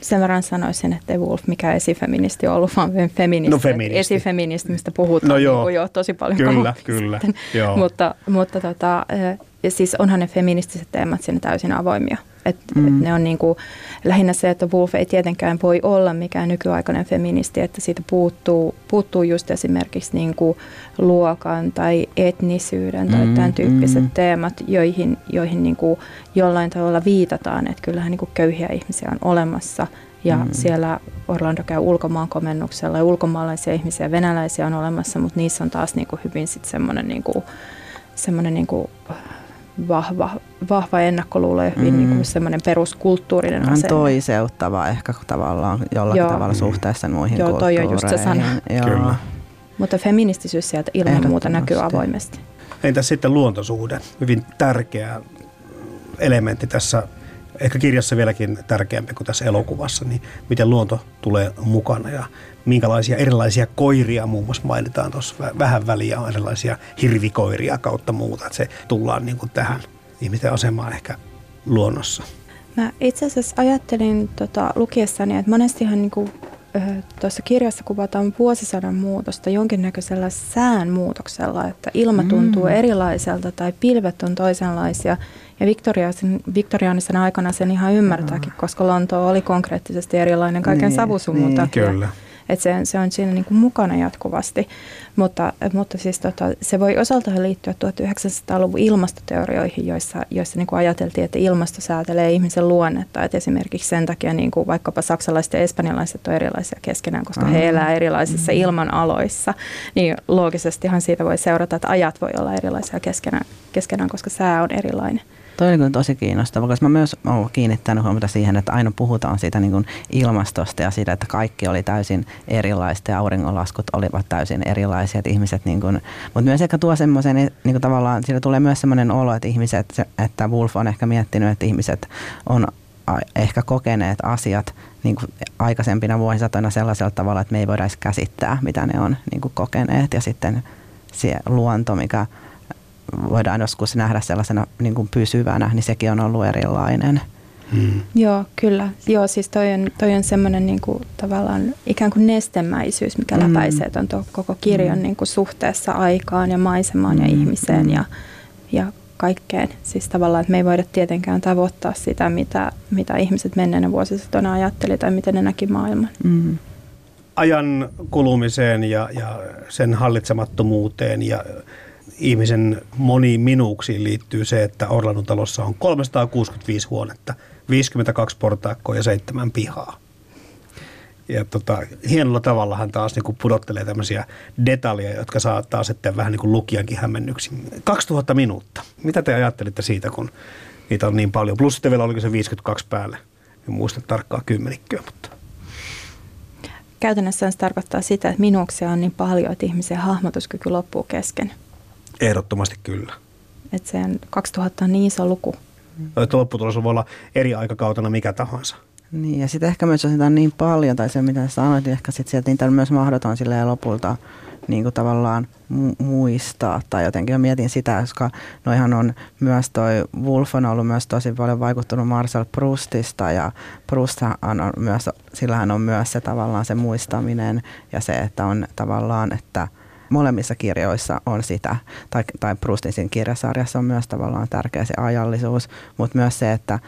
sen verran sanoisin, että ei Wolf mikä esifeministi on ollut, vaan feministi. No feministi. Esifeministi, mistä puhutaan No no joo. Niin jo tosi paljon Kyllä, kyllä, sitten. joo. Mutta, mutta tota, siis onhan ne feministiset teemat siinä täysin avoimia. Et, mm. et ne on niinku, lähinnä se, että Wolf ei tietenkään voi olla mikään nykyaikainen feministi, että siitä puuttuu, puuttuu just esimerkiksi niinku luokan tai etnisyyden tai Mm, tämän tyyppiset mm. teemat, joihin, joihin niinku jollain tavalla viitataan, että kyllähän niinku köyhiä ihmisiä on olemassa ja mm. siellä Orlando käy ulkomaan komennuksella ja ulkomaalaisia ihmisiä, venäläisiä on olemassa, mutta niissä on taas niinku hyvin sitten semmoinen niinku, semmoinen niinku vahva, vahva ennakkoluulo ja hyvin Mm. mm. niinku semmoinen peruskulttuurinen asenne. toiseuttava ehkä tavallaan jollakin Joo. tavalla suhteessa muihin Joo, toi on just se sana. Joo. Kyllä. Mutta feministisyys sieltä ilman muuta näkyy avoimesti. Entäs sitten luontosuhde? Hyvin tärkeä elementti tässä, ehkä kirjassa vieläkin tärkeämpi kuin tässä elokuvassa, niin miten luonto tulee mukana ja minkälaisia erilaisia koiria muun muassa mainitaan tuossa Vä- vähän väliä on erilaisia hirvikoiria kautta muuta, että se tullaan niin kuin tähän ihmisten asemaan ehkä luonnossa. Mä itse asiassa ajattelin tota, lukiessani, että monestihan niin kuin, tuossa kirjassa kuvataan vuosisadan muutosta jonkinnäköisellä sään muutoksella, että ilma tuntuu mm. erilaiselta tai pilvet on toisenlaisia. Ja viktoriaanisena, viktoriaanisena aikana sen ihan ymmärtääkin, koska Lonto oli konkreettisesti erilainen kaiken Niin, savusuvun niin. takia. Kyllä. Että se, se on siinä niin kuin mukana jatkuvasti. Mutta, mutta siis tota, se voi osaltaan liittyä 1900-luvun ilmastoteorioihin, joissa, joissa niin kuin ajateltiin, että ilmasto säätelee ihmisen luonnetta. Et esimerkiksi sen takia niin kuin vaikkapa saksalaiset ja espanjalaiset on erilaisia keskenään, koska he elää erilaisissa ilmanaloissa. Niin loogisestihan siitä voi seurata, että ajat voi olla erilaisia keskenään, keskenään koska sää on erilainen. Toi kyllä tosi kiinnostava, koska mä myös olen kiinnittänyt huomiota siihen, että aina puhutaan siitä niin kuin ilmastosta ja siitä, että kaikki oli täysin erilaista ja auringonlaskut olivat täysin erilaisia, että ihmiset niin kuin, mutta myös ehkä tuo semmoisen, niin kuin tavallaan, siitä tulee myös semmoinen olo, että ihmiset, se- että Wolf on ehkä miettinyt, että ihmiset on ehkä kokeneet asiat niin kuin aikaisempina vuosisatoina sellaisella tavalla, että me ei voida edes käsittää, mitä ne on niin kuin kokeneet. Ja sitten se luonto, mikä voidaan joskus nähdä sellaisena niin kuin pysyvänä, niin sekin on ollut erilainen. Hmm. Joo, kyllä. Joo, siis toi on, toi on semmoinen niin kuin, tavallaan ikään kuin nestemäisyys, mikä Mm. mm. läpäisee ton tuo koko kirjan mm. niin kuin, suhteessa aikaan ja maisemaan mm. ja ihmiseen ja, ja kaikkeen. Siis tavallaan, että me ei voida tietenkään tavoittaa sitä, mitä, mitä ihmiset menneenä vuosisatona ajatteli tai miten ne näki maailman. Mm. ajan kulumiseen ja, ja sen hallitsemattomuuteen ja ihmisen moniin minuuksiin liittyy se, että Orlandon talossa on 365 huonetta, 52 portaakkoa ja seitsemän pihaa. Ja tota, hienolla tavalla hän taas niin pudottelee tämmöisiä detaljeja, jotka saattaa sitten vähän niin kuin lukijankin hämmennyksi. 2000 minuutta. Mitä te ajattelitte siitä, kun niitä on niin paljon? Plus sitten vielä oliko se 52 päälle. En muista tarkkaa kymmenikköä, mutta Käytännössä se tarkoittaa sitä, että minuuksia on niin paljon, että ihmisen hahmotuskyky loppuu kesken. Ehdottomasti kyllä. Että se on, 2000 on niin iso luku. Että lopputulos voi olla eri aikakautena mikä tahansa. Niin, ja sitten ehkä myös sitä on niin paljon, tai se mitä sanoit, niin ehkä sit sieltä niitä on myös mahdoton silleen lopulta niin kuin tavallaan mu- muistaa. Tai jotenkin mietin sitä, koska noihan on myös toi, Wolf on ollut myös tosi paljon vaikuttunut Marcel Proustista, ja Prousthan on myös, sillähän on myös se tavallaan se muistaminen, ja se, että on tavallaan, että molemmissa kirjoissa on sitä, tai, tai Proustin siinä kirjasarjassa on myös tavallaan tärkeä se ajallisuus, mutta myös se, että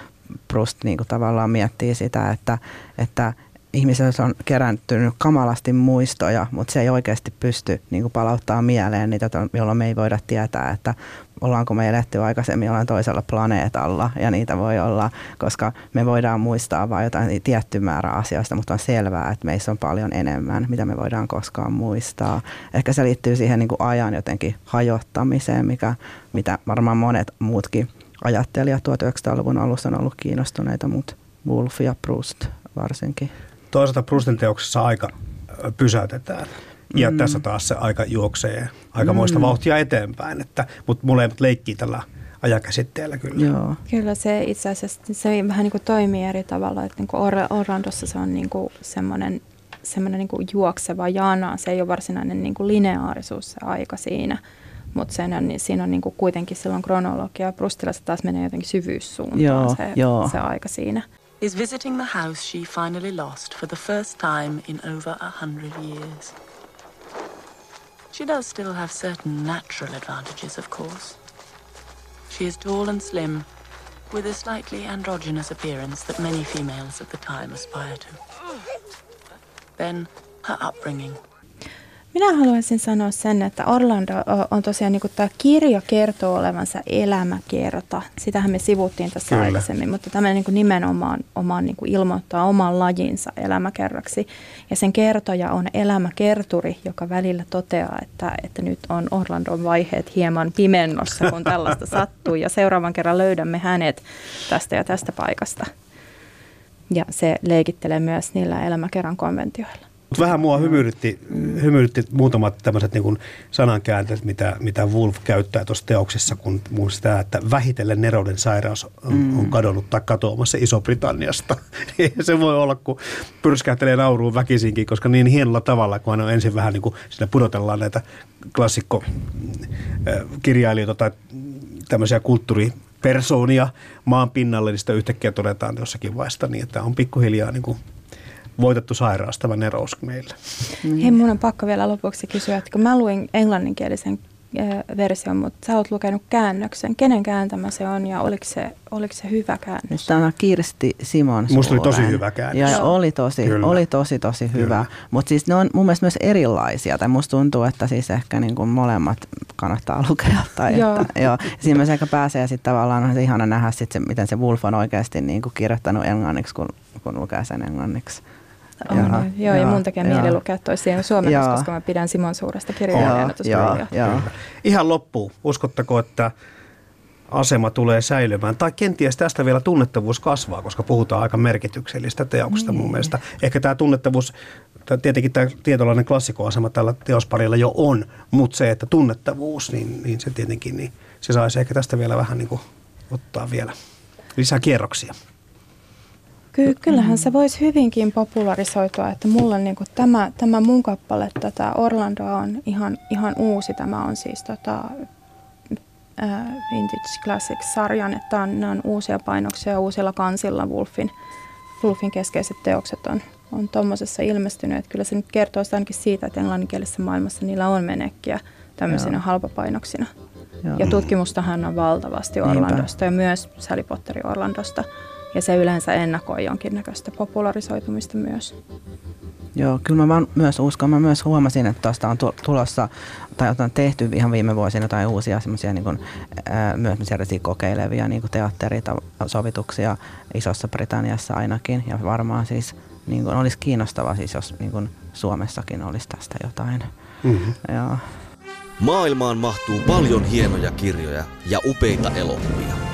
Proust niin kuin tavallaan miettii sitä, että, että ihmisellä on keräntynyt kamalasti muistoja, mutta se ei oikeasti pysty niin palauttaa mieleen niitä, jolloin me ei voida tietää, että ollaanko me eletty aikaisemmin jollain toisella planeetalla ja niitä voi olla, koska me voidaan muistaa vain jotain tietty määrä asioista, mutta on selvää, että meissä on paljon enemmän, mitä me voidaan koskaan muistaa. Ehkä se liittyy siihen niin ajan jotenkin hajottamiseen, mikä, mitä varmaan monet muutkin ajattelijat 1900-luvun alussa on ollut kiinnostuneita, mutta Wolf ja Proust varsinkin. Toisaalta Proustin teoksessa aika pysäytetään. Ja Mm. tässä taas se aika juoksee aikamoista Mm. vauhtia eteenpäin. Että, mutta molemmat leikkii tällä ajakäsitteellä kyllä. Joo. Kyllä se itse asiassa se vähän niin kuin toimii eri tavalla. Että niin kuin Or- Orlandossa se on niin kuin semmoinen, semmoinen niin kuin juokseva jana. Se ei ole varsinainen niin kuin lineaarisuus se aika siinä. Mutta niin siinä on niin kuin kuitenkin silloin kronologia. Brustilassa taas menee jotenkin syvyyssuuntaan Joo, se, joo. se aika siinä. Is visiting the house she finally lost for the first time in over a hundred years. She does still have certain natural advantages, of course. She is tall and slim, with a slightly androgynous appearance that many females of the time aspire to. Then her upbringing. Minä haluaisin sanoa sen, että Orlando on tosiaan, niin kuin tämä kirja kertoo olevansa elämäkerta. Sitähän me sivuttiin tässä Kyllä. aikaisemmin, mutta tämä niin kuin nimenomaan omaan, niin kuin ilmoittaa oman lajinsa elämäkerraksi. Ja sen kertoja on elämäkerturi, joka välillä toteaa, että, että nyt on Orlandon vaiheet hieman pimennossa, kun tällaista sattuu. Ja seuraavan kerran löydämme hänet tästä ja tästä paikasta. Ja se leikittelee myös niillä elämäkerran konventioilla. Mutta vähän mua hymyilytti, hymyilytti muutamat tämmöiset niin sanankäänteet, mitä, mitä Wolf käyttää tuossa teoksessa, kun muun sitä, että vähitellen nerouden sairaus on, mm. on kadonnut tai katoamassa Iso-Britanniasta. se voi olla, kun pyrskähtelee nauruun väkisinkin, koska niin hienolla tavalla, kun on ensin vähän niin kuin siinä pudotellaan näitä klassikkokirjailijoita tai tämmöisiä kulttuuri persoonia maan pinnalle, niin sitä yhtäkkiä todetaan jossakin vaiheessa niin, että on pikkuhiljaa niin kuin voitettu sairaus tämä nerous meillä. Mm. Hei, mun on pakko vielä lopuksi kysyä, että kun mä luin englanninkielisen version, mutta sä oot lukenut käännöksen. Kenen kääntämä se on ja oliko se, oliko se hyvä käännös? Tämä on Kirsti Simon Musta oli tosi hyvä käännös. Ja oli tosi, oli tosi, tosi hyvä. Mutta siis ne on mun mielestä myös erilaisia. Tai musta tuntuu, että siis ehkä niin kuin molemmat kannattaa lukea. Tai joo. Että, joo. Siinä myös ehkä pääsee sitten tavallaan on se ihana nähdä sit se, miten se Wolf on oikeasti niin kuin kirjoittanut englanniksi, kun, kun lukee sen englanniksi. On, Jaha, joo, joo, ja mun tekee mieli lukea toisiaan suomeksi, koska mä pidän Simon suuresta kirjoitusta. Ihan loppuun. Uskottako, että asema tulee säilymään, tai kenties tästä vielä tunnettavuus kasvaa, koska puhutaan aika merkityksellistä teoksesta niin. mun mielestä. Ehkä tämä tunnettavuus, tietenkin tämä tietynlainen klassikoasema tällä teosparilla jo on, mutta se, että tunnettavuus, niin, niin se tietenkin, niin se saisi ehkä tästä vielä vähän niin kuin ottaa vielä lisää kierroksia. Ky- kyllähän se voisi hyvinkin popularisoitua, että mulla on niinku tämä, tämä mun kappale, tätä Orlando on ihan, ihan uusi. Tämä on siis tota, äh, Vintage Classics-sarjan, että on, nämä on uusia painoksia uusilla kansilla Wolfin, Wolfin keskeiset teokset on, on tuommoisessa ilmestynyt. Että kyllä se nyt kertoo ainakin siitä, että englanninkielisessä maailmassa niillä on menekkiä tämmöisinä Joo. halpapainoksina. Joo. Ja tutkimustahan on valtavasti Orlandosta Niinpä. ja myös Sally Potterin Orlandosta. Ja se yleensä ennakoi jonkinnäköistä popularisoitumista myös. Joo, kyllä mä vaan myös uskon. Mä myös huomasin, että tuosta on tulossa, tai on tehty ihan viime vuosina jotain uusia semmoisia niin kuin, ää, myös kokeilevia niin teatterisovituksia Isossa Britanniassa ainakin. Ja varmaan siis niin kuin, olisi kiinnostavaa siis, jos niin kuin Suomessakin olisi tästä jotain. Mm-hmm. Joo. Maailmaan mahtuu paljon hienoja kirjoja ja upeita elokuvia.